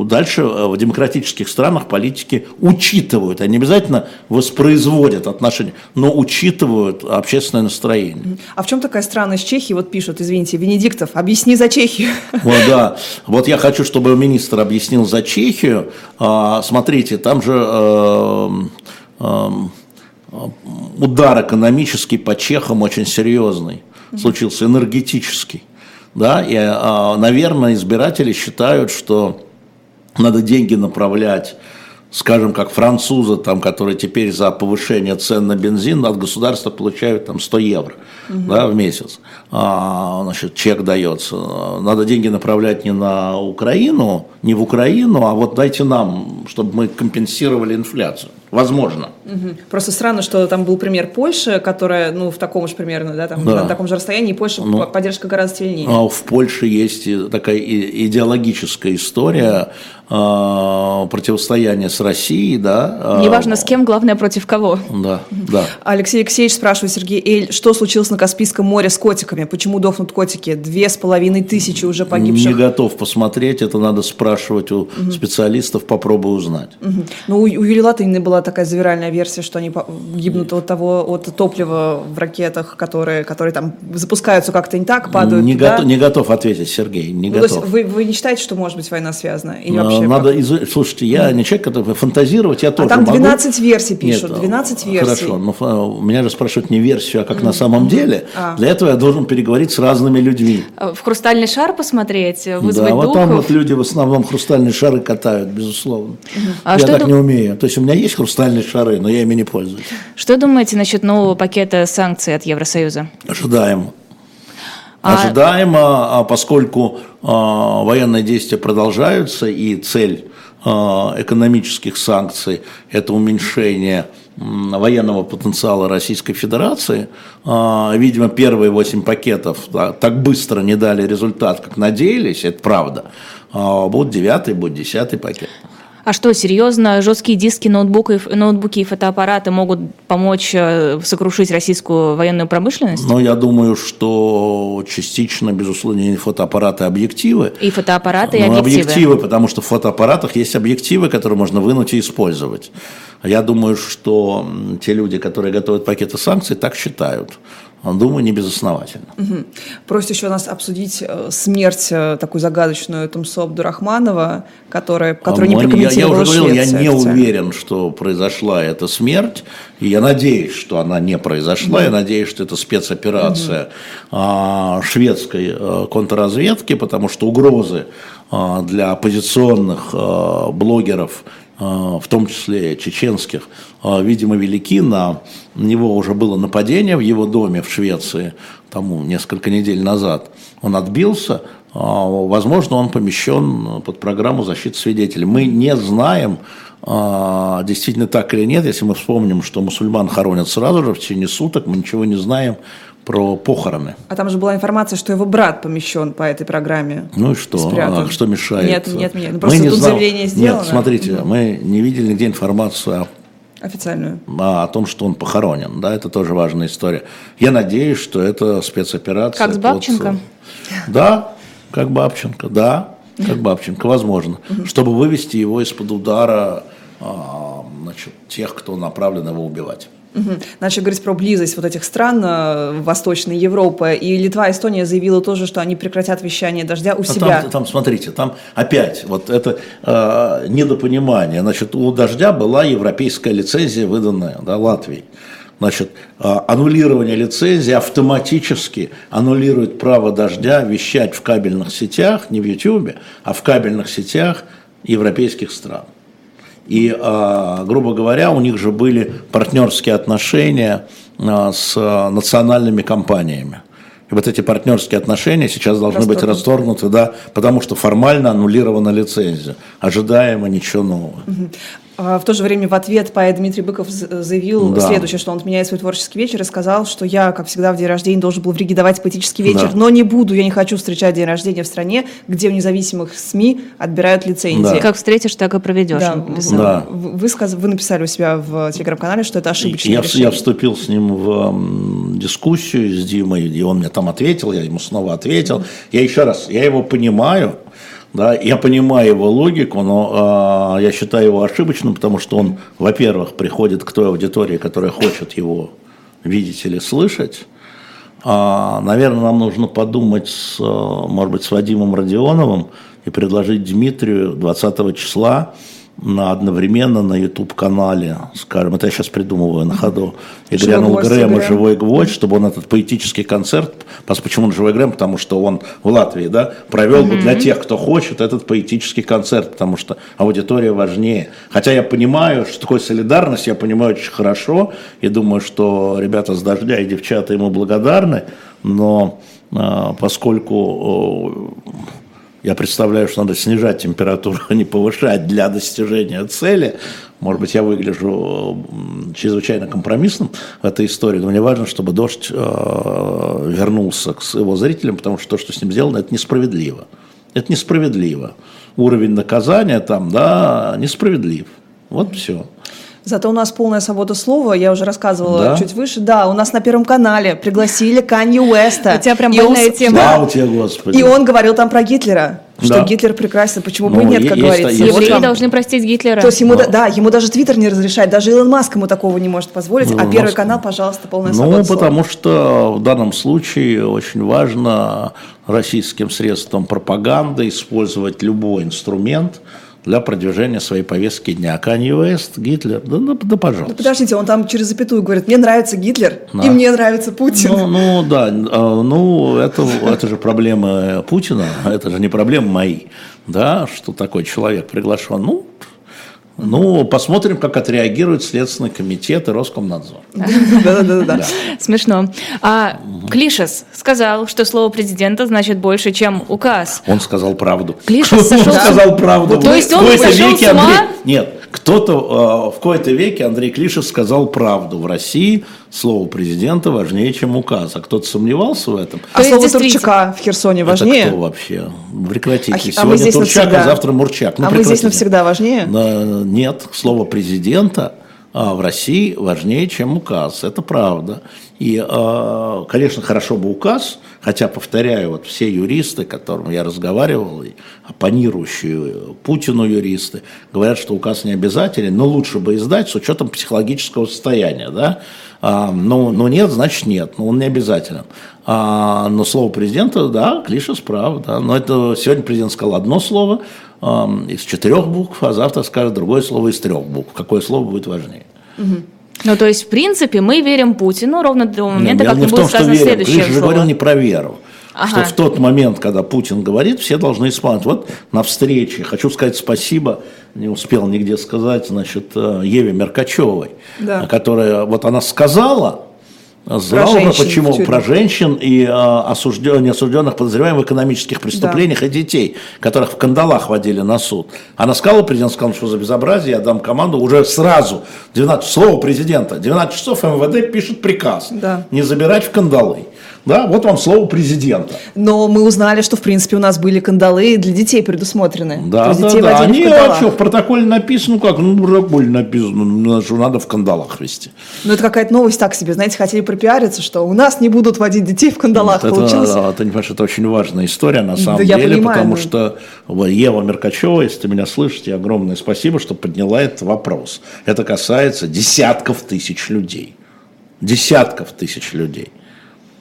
дальше э, в демократических странах политики учитывают, они обязательно воспроизводят отношения, но учитывают общественное настроение. А в чем такая странность Чехии? Вот пишут, извините, Венедиктов, объясни за Чехию. Вот, да. Вот я хочу, чтобы министр объяснил за Чехию. А, смотрите, там же э, э, удар экономический по чехам очень серьезный случился, энергетический. Да, и, а, наверное, избиратели считают, что надо деньги направлять скажем, как французы, там, которые теперь за повышение цен на бензин от государства получают там 100 евро угу. да, в месяц, а, значит, чек дается. Надо деньги направлять не на Украину, не в Украину, а вот дайте нам, чтобы мы компенсировали инфляцию. Возможно. Угу. Просто странно, что там был пример Польши, которая, ну, в таком же примерно, да, там, да. на таком же расстоянии, и Польша ну, поддержка гораздо сильнее. А в Польше есть такая идеологическая история э, противостояния с Россией, да. Э, Неважно с кем, главное против кого. Да, да. Алексей Алексеевич спрашивает, Сергей Эль, что случилось на Каспийском море с котиками? Почему дохнут котики? Две с половиной тысячи уже погибших. Не готов посмотреть, это надо спрашивать у угу. специалистов, попробую узнать. Угу. Ну, у, у Юлии Латынины была такая завиральная версия, что они гибнут от того, от топлива в ракетах, которые, которые там запускаются как-то не так, падают. Не, туда. готов, не готов ответить, Сергей, не ну, готов. Вы, вы не считаете, что может быть война связана? Или а, вообще Надо, из... слушайте, я не человек, который фантазировать, я а тоже там 12 могу. версий пишут, Нет, 12 версий. Хорошо, но а, меня же спрашивают не версию, а как mm. на самом деле. А. Для этого я должен переговорить с разными людьми. В хрустальный шар посмотреть, вызвать Да, вот там вот люди в основном хрустальные шары катают, безусловно. А я так дум... не умею. То есть у меня есть хрустальные шары, но я ими не пользуюсь. Что думаете насчет нового пакета санкций от Евросоюза? Ожидаем. А... Ожидаемо, поскольку а, военные действия продолжаются и цель а, экономических санкций – это уменьшение военного потенциала Российской Федерации. А, видимо, первые восемь пакетов так быстро не дали результат, как надеялись, это правда. Будет девятый, будет десятый пакет. А что, серьезно, жесткие диски, ноутбуки, ноутбуки и фотоаппараты могут помочь э, сокрушить российскую военную промышленность? Ну, я думаю, что частично, безусловно, и фотоаппараты, и объективы. И фотоаппараты, и ну, объективы. объективы, потому что в фотоаппаратах есть объективы, которые можно вынуть и использовать. Я думаю, что те люди, которые готовят пакеты санкций, так считают. Думаю, не безосновательно. Угу. Просит еще нас обсудить э, смерть э, такую загадочную Тумсо Абдурахманова, которая, которая а не прокомментировала я, я уже говорил, я не уверен, что произошла эта смерть, и я надеюсь, что она не произошла, угу. я надеюсь, что это спецоперация угу. шведской э, контрразведки, потому что угрозы для оппозиционных блогеров в том числе чеченских, видимо, велики. На него уже было нападение в его доме в Швеции, тому несколько недель назад. Он отбился, возможно, он помещен под программу защиты свидетелей. Мы не знаем, действительно так или нет, если мы вспомним, что мусульман хоронят сразу же в течение суток, мы ничего не знаем про похороны. А там же была информация, что его брат помещен по этой программе. Ну и что? А, что мешает? Нет, нет, нет. Ну, просто мы не тут знал... заявление сделано. Нет, смотрите, mm мы не видели нигде информацию о официальную. А, о том, что он похоронен, да, это тоже важная история. Я надеюсь, что это спецоперация. Как с Бабченко? Под... Да, как Бабченко, да, как Бабченко, возможно. Чтобы вывести его из-под удара а, значит, тех, кто направлен его убивать. Угу. Начали говорить про близость вот этих стран э, Восточной Европы, и Литва, Эстония заявила тоже, что они прекратят вещание дождя у а себя. Там, там, смотрите, там опять вот это э, недопонимание. Значит, у дождя была европейская лицензия, выданная да, Латвией. Значит, э, аннулирование лицензии автоматически аннулирует право дождя вещать в кабельных сетях, не в Ютьюбе, а в кабельных сетях европейских стран. И, а, грубо говоря, у них же были партнерские отношения а, с национальными компаниями. И вот эти партнерские отношения сейчас должны быть расторгнуты, да, потому что формально аннулирована лицензия. Ожидаемо ничего нового. А, в то же время в ответ поэт Дмитрий Быков заявил да. следующее, что он отменяет свой творческий вечер и сказал, что я, как всегда, в день рождения должен был в Риге давать поэтический вечер, да. но не буду, я не хочу встречать день рождения в стране, где в независимых СМИ отбирают лицензии. Да. Как встретишь, так и проведешь. Да. Да. Вы, сказ... вы написали у себя в телеграм-канале, что это ошибочное я, решение. Я вступил с ним в дискуссию с Димой, и он мне там ответил, я ему снова ответил. Я еще раз, я его понимаю, Да, я понимаю его логику, но э, я считаю его ошибочным, потому что он, во-первых, приходит к той аудитории, которая хочет его видеть или слышать. А, наверное, нам нужно подумать, с, может быть, с Вадимом Родионовым и предложить Дмитрию 20 числа на одновременно на YouTube-канале, скажем, это я сейчас придумываю на ходу, и грянул Грэм и Живой Гвоздь, чтобы он этот поэтический концерт, почему он Живой Грэм, потому что он в Латвии, да, провел mm-hmm. бы для тех, кто хочет, этот поэтический концерт, потому что аудитория важнее. Хотя я понимаю, что такое солидарность, я понимаю очень хорошо, и думаю, что ребята с «Дождя» и девчата ему благодарны, но а, поскольку я представляю, что надо снижать температуру, а не повышать для достижения цели. Может быть, я выгляжу чрезвычайно компромиссным в этой истории, но мне важно, чтобы дождь э, вернулся к его зрителям, потому что то, что с ним сделано, это несправедливо. Это несправедливо. Уровень наказания там, да, несправедлив. Вот все. Зато у нас полная свобода слова, я уже рассказывала да? чуть выше. Да, у нас на Первом канале пригласили Канье Уэста. <laughs> У тебя прям больная тема. Слава тебе, Господи. И он говорил там про Гитлера. Что да. Гитлер прекрасен, почему бы и ну, нет, как есть, говорится. Есть, Евреи должны простить Гитлера. То есть ему, да. да, ему даже Твиттер не разрешает, даже Илон Маск ему такого не может позволить, ну, а Первый канал, пожалуйста, полная ну, свобода Ну, потому слова. что в данном случае очень важно российским средством пропаганды использовать любой инструмент, для продвижения своей повестки дня. Канье Уэст, Гитлер, да, да, да пожалуйста. Ну, подождите, он там через запятую говорит, мне нравится Гитлер, да. и мне нравится Путин. Ну, ну да, а, ну это, это же проблема Путина, это же не проблема мои, да, что такой человек приглашен. Ну, ну, посмотрим, как отреагирует Следственный комитет и Роскомнадзор. <laughs> Да-да-да. Смешно. А Клишес сказал, что слово президента значит больше, чем указ. Он сказал правду. Клишес <laughs> сошел... Он сказал правду. То есть он сошел с ума? Нет, кто-то э, в какой-то веке Андрей Клишев сказал правду. В России слово президента важнее, чем указ. А кто-то сомневался в этом? А слово действительно... Турчака в Херсоне важнее? Это кто вообще? Прекратите. А, Сегодня а мы здесь Турчак, навсегда. а завтра Мурчак. Ну, а прекратите. мы здесь навсегда важнее? Нет, слово президента а в России важнее, чем указ. Это правда. И, а, конечно, хорошо бы указ, хотя, повторяю, вот все юристы, с которыми я разговаривал, и оппонирующие Путину юристы, говорят, что указ не обязателен, но лучше бы издать с учетом психологического состояния. Да? А, ну, ну нет, значит нет, но он не обязателен. А, но слово президента, да, Клиша справа, да. Но это сегодня президент сказал одно слово а, из четырех букв, а завтра скажет другое слово из трех букв. Какое слово будет важнее? Ну, то есть, в принципе, мы верим Путину ровно до момента, Нет, как не, не будет том, сказано следующее Клиша же говорил не про веру. Ага. Что в тот момент, когда Путин говорит, все должны исполнять. Вот на встрече хочу сказать спасибо, не успел нигде сказать, значит, э, Еве Меркачевой, да. которая, вот она сказала, Про почему? Про женщин и э, осужден, неосужденных подозреваемых в экономических преступлениях да. и детей, которых в кандалах водили на суд. Она сказала, президент сказал, что за безобразие, я дам команду уже сразу, 12, слово президента, 12 часов МВД пишет приказ, да. не забирать в кандалы. Да, вот вам слово президента. Но мы узнали, что в принципе у нас были кандалы для детей предусмотрены. Да, да, да. Они, а что, в протоколе написано, как, ну в протоколе написано, ну, что надо в кандалах вести. Ну это какая-то новость так себе, знаете, хотели пропиариться, что у нас не будут водить детей в кандалах, вот получилось. Это, ты понимаешь, это очень важная история на самом да, деле, понимаю, потому что Ева Меркачева, если ты меня слышите, огромное спасибо, что подняла этот вопрос. Это касается десятков тысяч людей. Десятков тысяч людей.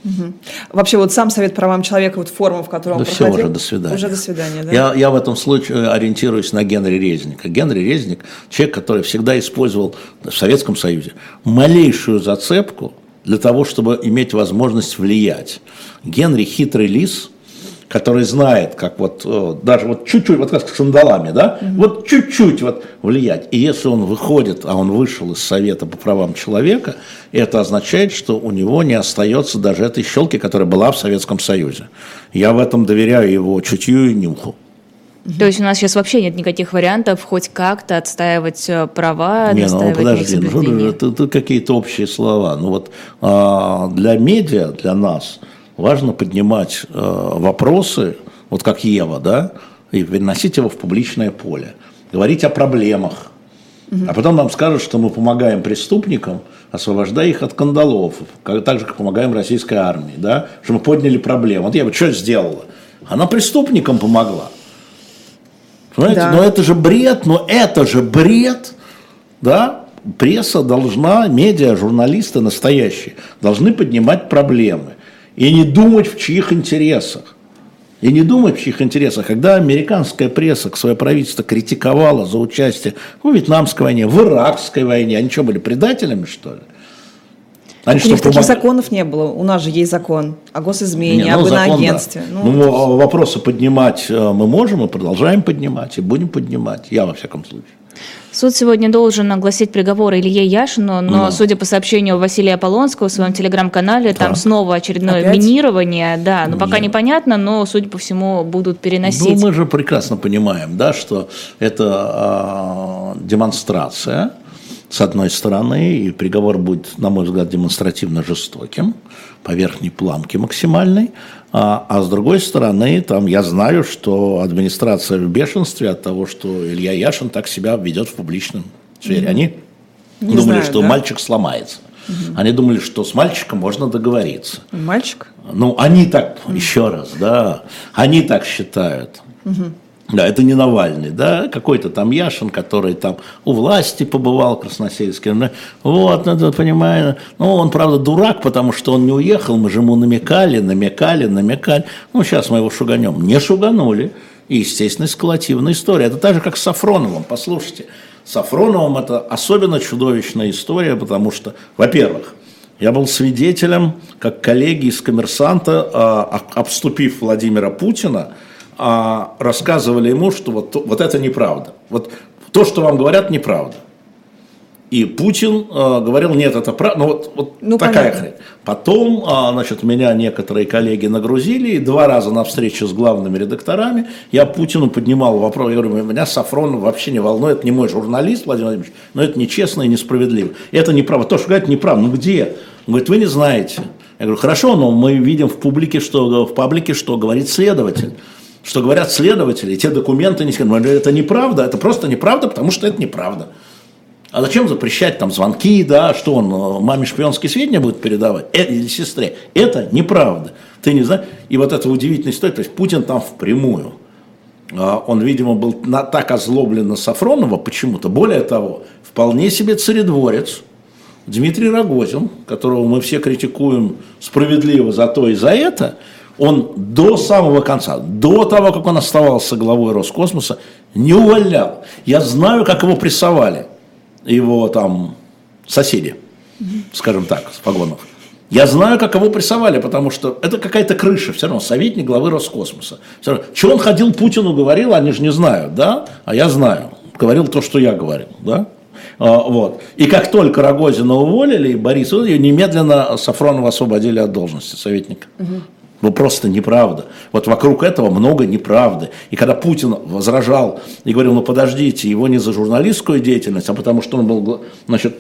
Угу. Вообще вот сам Совет правам человека, вот форма, в которой да он все, проходил. уже до свидания. Уже до свидания, да? Я, я в этом случае ориентируюсь на Генри Резника. Генри Резник – человек, который всегда использовал в Советском Союзе малейшую зацепку для того, чтобы иметь возможность влиять. Генри – хитрый лис – который знает, как вот э, даже вот чуть-чуть, вот как с сандалами, да, угу. вот чуть-чуть вот влиять. И если он выходит, а он вышел из Совета по правам человека, это означает, что у него не остается даже этой щелки, которая была в Советском Союзе. Я в этом доверяю его чутью и нюху. То есть у нас сейчас вообще нет никаких вариантов хоть как-то отстаивать э, права, не, ну подожди, ну, это, это какие-то общие слова. Ну вот а, для медиа, для нас – важно поднимать э, вопросы, вот как Ева, да, и переносить его в публичное поле, говорить о проблемах. А потом нам скажут, что мы помогаем преступникам, освобождая их от кандалов, как, так же, как помогаем российской армии, да, что мы подняли проблему. Вот Ева что сделала? Она преступникам помогла. Понимаете? Да. Но это же бред, но это же бред, да? Пресса должна, медиа, журналисты настоящие, должны поднимать проблемы и не думать в чьих интересах. И не думать в чьих интересах. Когда американская пресса свое правительство критиковала за участие в Вьетнамской войне, в Иракской войне, они что, были предателями, что ли? Они У них таких помог... законов не было. У нас же есть закон о госизмене, не, ну, об иноагентстве. Да. Ну, ну, вопросы поднимать э, мы можем и продолжаем поднимать, и будем поднимать. Я, во всяком случае. Суд сегодня должен огласить приговор Илье Яшину, но, да. судя по сообщению Василия Полонского в своем телеграм-канале, там снова очередное Опять? минирование. Да, но пока непонятно, но, судя по всему, будут переносить. Ну, мы же прекрасно понимаем, да, что это э, демонстрация, с одной стороны, и приговор будет, на мой взгляд, демонстративно жестоким, по верхней планке максимальной, а, а с другой стороны, там я знаю, что администрация в бешенстве от того, что Илья Яшин так себя ведет в публичном сфере. Mm-hmm. Они Не думали, знаю, что да? мальчик сломается. Угу. Они думали, что с мальчиком можно договориться. Мальчик? Ну, они так, угу. еще раз, да, они так считают. Угу. Да, это не Навальный, да, какой-то там Яшин, который там у власти побывал, Красносельский. Да? Вот, надо понимаю. Ну, он, правда, дурак, потому что он не уехал, мы же ему намекали, намекали, намекали. Ну, сейчас мы его шуганем. Не шуганули. И, естественно, эскалативная история. Это так же, как с Сафроновым, послушайте. С Сафроновым это особенно чудовищная история, потому что, во-первых, я был свидетелем, как коллеги из коммерсанта, а, обступив Владимира Путина, а, рассказывали ему, что вот, вот это неправда. Вот то, что вам говорят, неправда. И Путин э, говорил, нет, это правда, ну вот, вот ну, такая понятно. хрень. Потом, э, значит, меня некоторые коллеги нагрузили, и два раза на встрече с главными редакторами я Путину поднимал вопрос, я говорю, меня Сафрон вообще не волнует, это не мой журналист, Владимир Владимирович, но это нечестно и несправедливо. Это неправда. То, что говорят, неправда. Ну где? Он говорит, вы не знаете. Я говорю, хорошо, но мы видим в публике, что, в паблике, что говорит следователь что говорят следователи, те документы не это неправда, это просто неправда, потому что это неправда. А зачем запрещать там звонки, да, что он э, маме шпионские сведения будет передавать, э, или сестре? Это неправда. Ты не знаешь. И вот это удивительная история, то есть Путин там впрямую. А, он, видимо, был на, так озлоблен на Сафронова почему-то. Более того, вполне себе царедворец Дмитрий Рогозин, которого мы все критикуем справедливо за то и за это – он до самого конца, до того, как он оставался главой Роскосмоса, не увольнял. Я знаю, как его прессовали, его там соседи, скажем так, в погонах. Я знаю, как его прессовали, потому что это какая-то крыша, все равно советник главы Роскосмоса. Все равно. Что он ходил Путину говорил, они же не знают, да? А я знаю. Говорил то, что я говорил, да? А, вот. И как только Рогозина уволили, Борис немедленно Сафронова освободили от должности советника. Угу. Ну, просто неправда. Вот вокруг этого много неправды. И когда Путин возражал и говорил, ну, подождите, его не за журналистскую деятельность, а потому что он был, значит,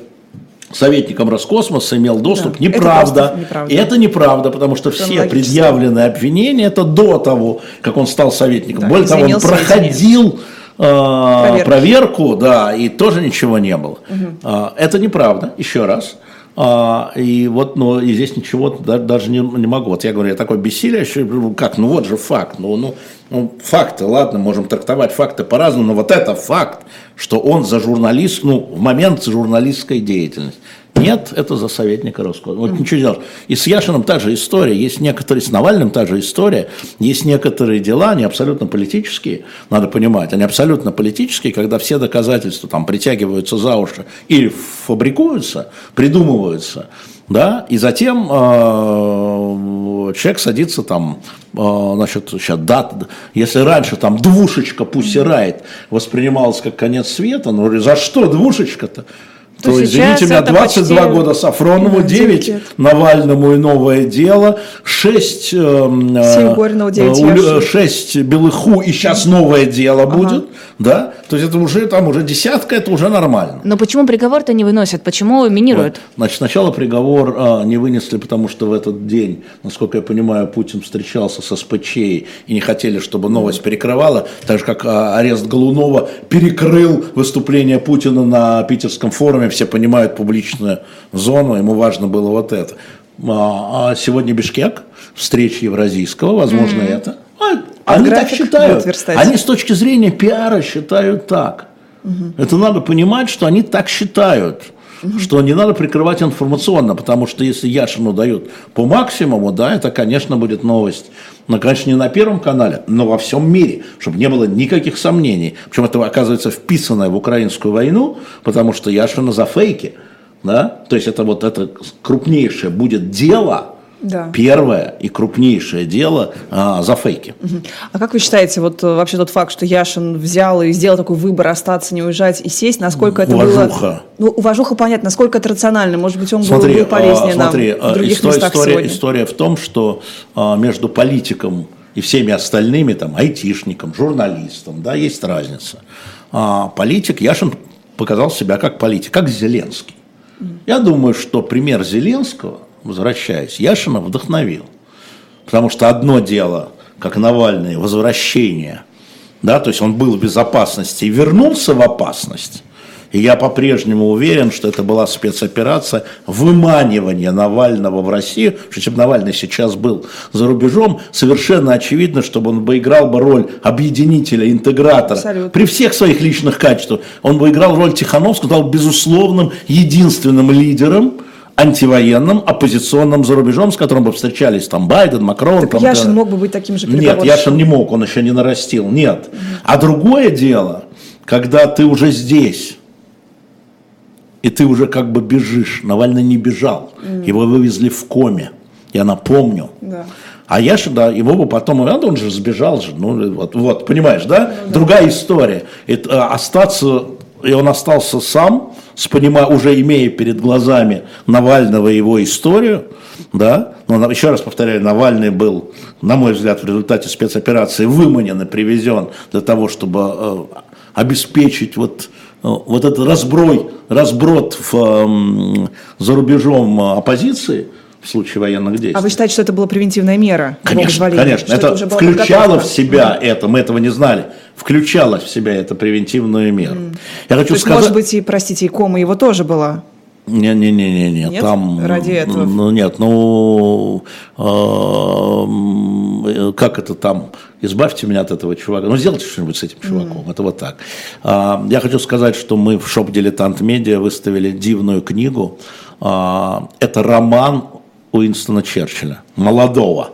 советником Роскосмоса, имел доступ, да, неправда. Это неправда. И это неправда, потому что все предъявленные обвинения, это до того, как он стал советником. Да, Более того, он проходил э, проверку, да, и тоже ничего не было. Угу. Это неправда, еще раз. А, и вот, но и здесь ничего даже не, не могу. Вот я говорю, я такой бессилие, ну, как, ну вот же факт, ну, ну, ну факты, ладно, можем трактовать факты по-разному, но вот это факт, что он за журналист, ну, в момент журналистской деятельности. Нет, это за советника Роскосмоса. Вот ничего не делаешь. И с Яшином та же история. Есть некоторые, с Навальным та же история. Есть некоторые дела, они абсолютно политические, надо понимать. Они абсолютно политические, когда все доказательства там притягиваются за уши или фабрикуются, придумываются. Да, и затем э, человек садится там, э, значит, сейчас дата, если раньше там двушечка пусть райт воспринималась как конец света, ну за что двушечка-то? То, то извините меня, 22 почти... года Сафронову, 9, 9 Навальному и новое дело, 6, э, Горного, 9 6 Белыху и сейчас новое дело ага. будет. Да? То есть это уже там уже десятка, это уже нормально. Но почему приговор-то не выносят? Почему минируют? Вот. Значит, сначала приговор а, не вынесли, потому что в этот день, насколько я понимаю, Путин встречался со СПЧ и не хотели, чтобы новость перекрывала, так же как а, арест Голунова перекрыл выступление Путина на питерском форуме, все понимают публичную зону, ему важно было вот это. А, а сегодня Бишкек, встреча Евразийского, возможно, mm-hmm. это. А, Они так считают. Они с точки зрения пиара считают так. Угу. Это надо понимать, что они так считают что не надо прикрывать информационно, потому что если Яшину дают по максимуму, да, это, конечно, будет новость. Но, конечно, не на Первом канале, но во всем мире, чтобы не было никаких сомнений. Причем это, оказывается, вписанное в украинскую войну, потому что Яшина за фейки. Да? То есть это вот это крупнейшее будет дело, да. первое и крупнейшее дело а, за фейки. А как вы считаете, вот э, вообще тот факт, что Яшин взял и сделал такой выбор остаться, не уезжать и сесть, насколько это уважуха. было... Ну, уважуха, понятно, насколько это рационально, может быть, он смотри, был, был полезнее а, смотри, нам в других история, местах история, сегодня. История в том, что а, между политиком и всеми остальными, там, айтишником, журналистом, да, есть разница. А, политик, Яшин показал себя как политик, как Зеленский. Я думаю, что пример Зеленского возвращаясь, Яшина вдохновил. Потому что одно дело, как Навальный, возвращение, да, то есть он был в безопасности и вернулся в опасность, и я по-прежнему уверен, что это была спецоперация выманивания Навального в Россию. Что если бы Навальный сейчас был за рубежом, совершенно очевидно, чтобы он бы играл бы роль объединителя, интегратора. Абсолютно. При всех своих личных качествах. Он бы играл роль Тихановского, стал безусловным, единственным лидером антивоенным, оппозиционным за рубежом, с которым бы встречались там Байден, Макрон. Так там, Яшин да. мог бы быть таким же Нет, Яшин не мог, он еще не нарастил, нет. А другое дело, когда ты уже здесь, и ты уже как бы бежишь, Навальный не бежал, угу. его вывезли в коме, я напомню. Да. А Яша, да, его бы потом, он же сбежал же, ну вот, вот понимаешь, да? Ну, да. Другая история. Это, остаться, и он остался сам, с понима, уже имея перед глазами Навального его историю, да, но еще раз повторяю, Навальный был, на мой взгляд, в результате спецоперации выманен и привезен для того, чтобы э, обеспечить вот, э, вот этот разброй, разброд в, э, за рубежом оппозиции, в случае военных действий. А вы считаете, что это была превентивная мера? Конечно, конечно. Это, это включало в себя это, мы этого не знали, включало в себя это превентивную меру. Mm. Я хочу То сказать... может быть, и, простите, и кома его тоже была? Не, не, не, не, не, нет, там ради этого. Ну нет, ну э, как это там? Избавьте меня от этого чувака. Ну сделайте что-нибудь с этим чуваком. Mm. Это вот так. Э, я хочу сказать, что мы в шоп Дилетант Медиа выставили дивную книгу. Э, это роман Уинстона Черчилля, молодого.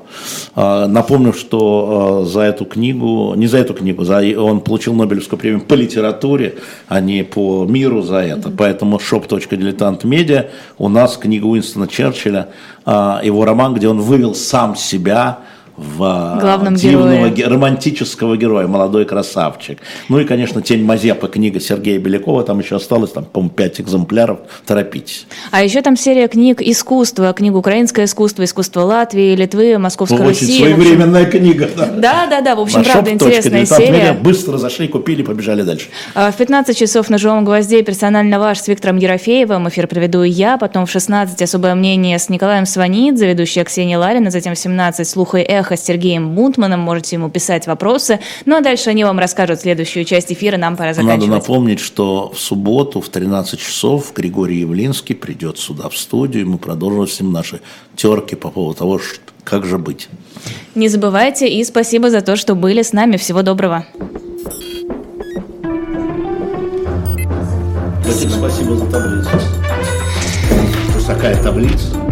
А, напомню, что а, за эту книгу, не за эту книгу, за, он получил Нобелевскую премию по литературе, а не по миру за это. Mm-hmm. Поэтому shop.diletant.media у нас книга Уинстона Черчилля, а, его роман, где он вывел сам себя в а, Главном дивного герое. романтического героя, молодой красавчик. Ну и, конечно, «Тень Мазепа», книга Сергея Белякова, там еще осталось, там, по-моему, пять экземпляров, торопитесь. А еще там серия книг искусства, книга «Украинское искусство», «Искусство Латвии», Литвы, Московской ну, Очень России. своевременная книга, да. Да, да, да, в общем, правда, интересная серия. Быстро зашли, купили, побежали дальше. А, в 15 часов на «Живом гвозде» персонально ваш с Виктором Ерофеевым, эфир проведу я, потом в 16 особое мнение с Николаем Сванидзе, ведущая Ксения Ларина, затем в 17 «Слух и эхо» с Сергеем Бунтманом. Можете ему писать вопросы. Ну а дальше они вам расскажут следующую часть эфира. Нам пора заканчивать. Надо напомнить, что в субботу в 13 часов Григорий Явлинский придет сюда в студию, и мы продолжим с ним наши терки по поводу того, как же быть. Не забывайте и спасибо за то, что были с нами. Всего доброго. Спасибо, спасибо за таблицу. Такая таблица.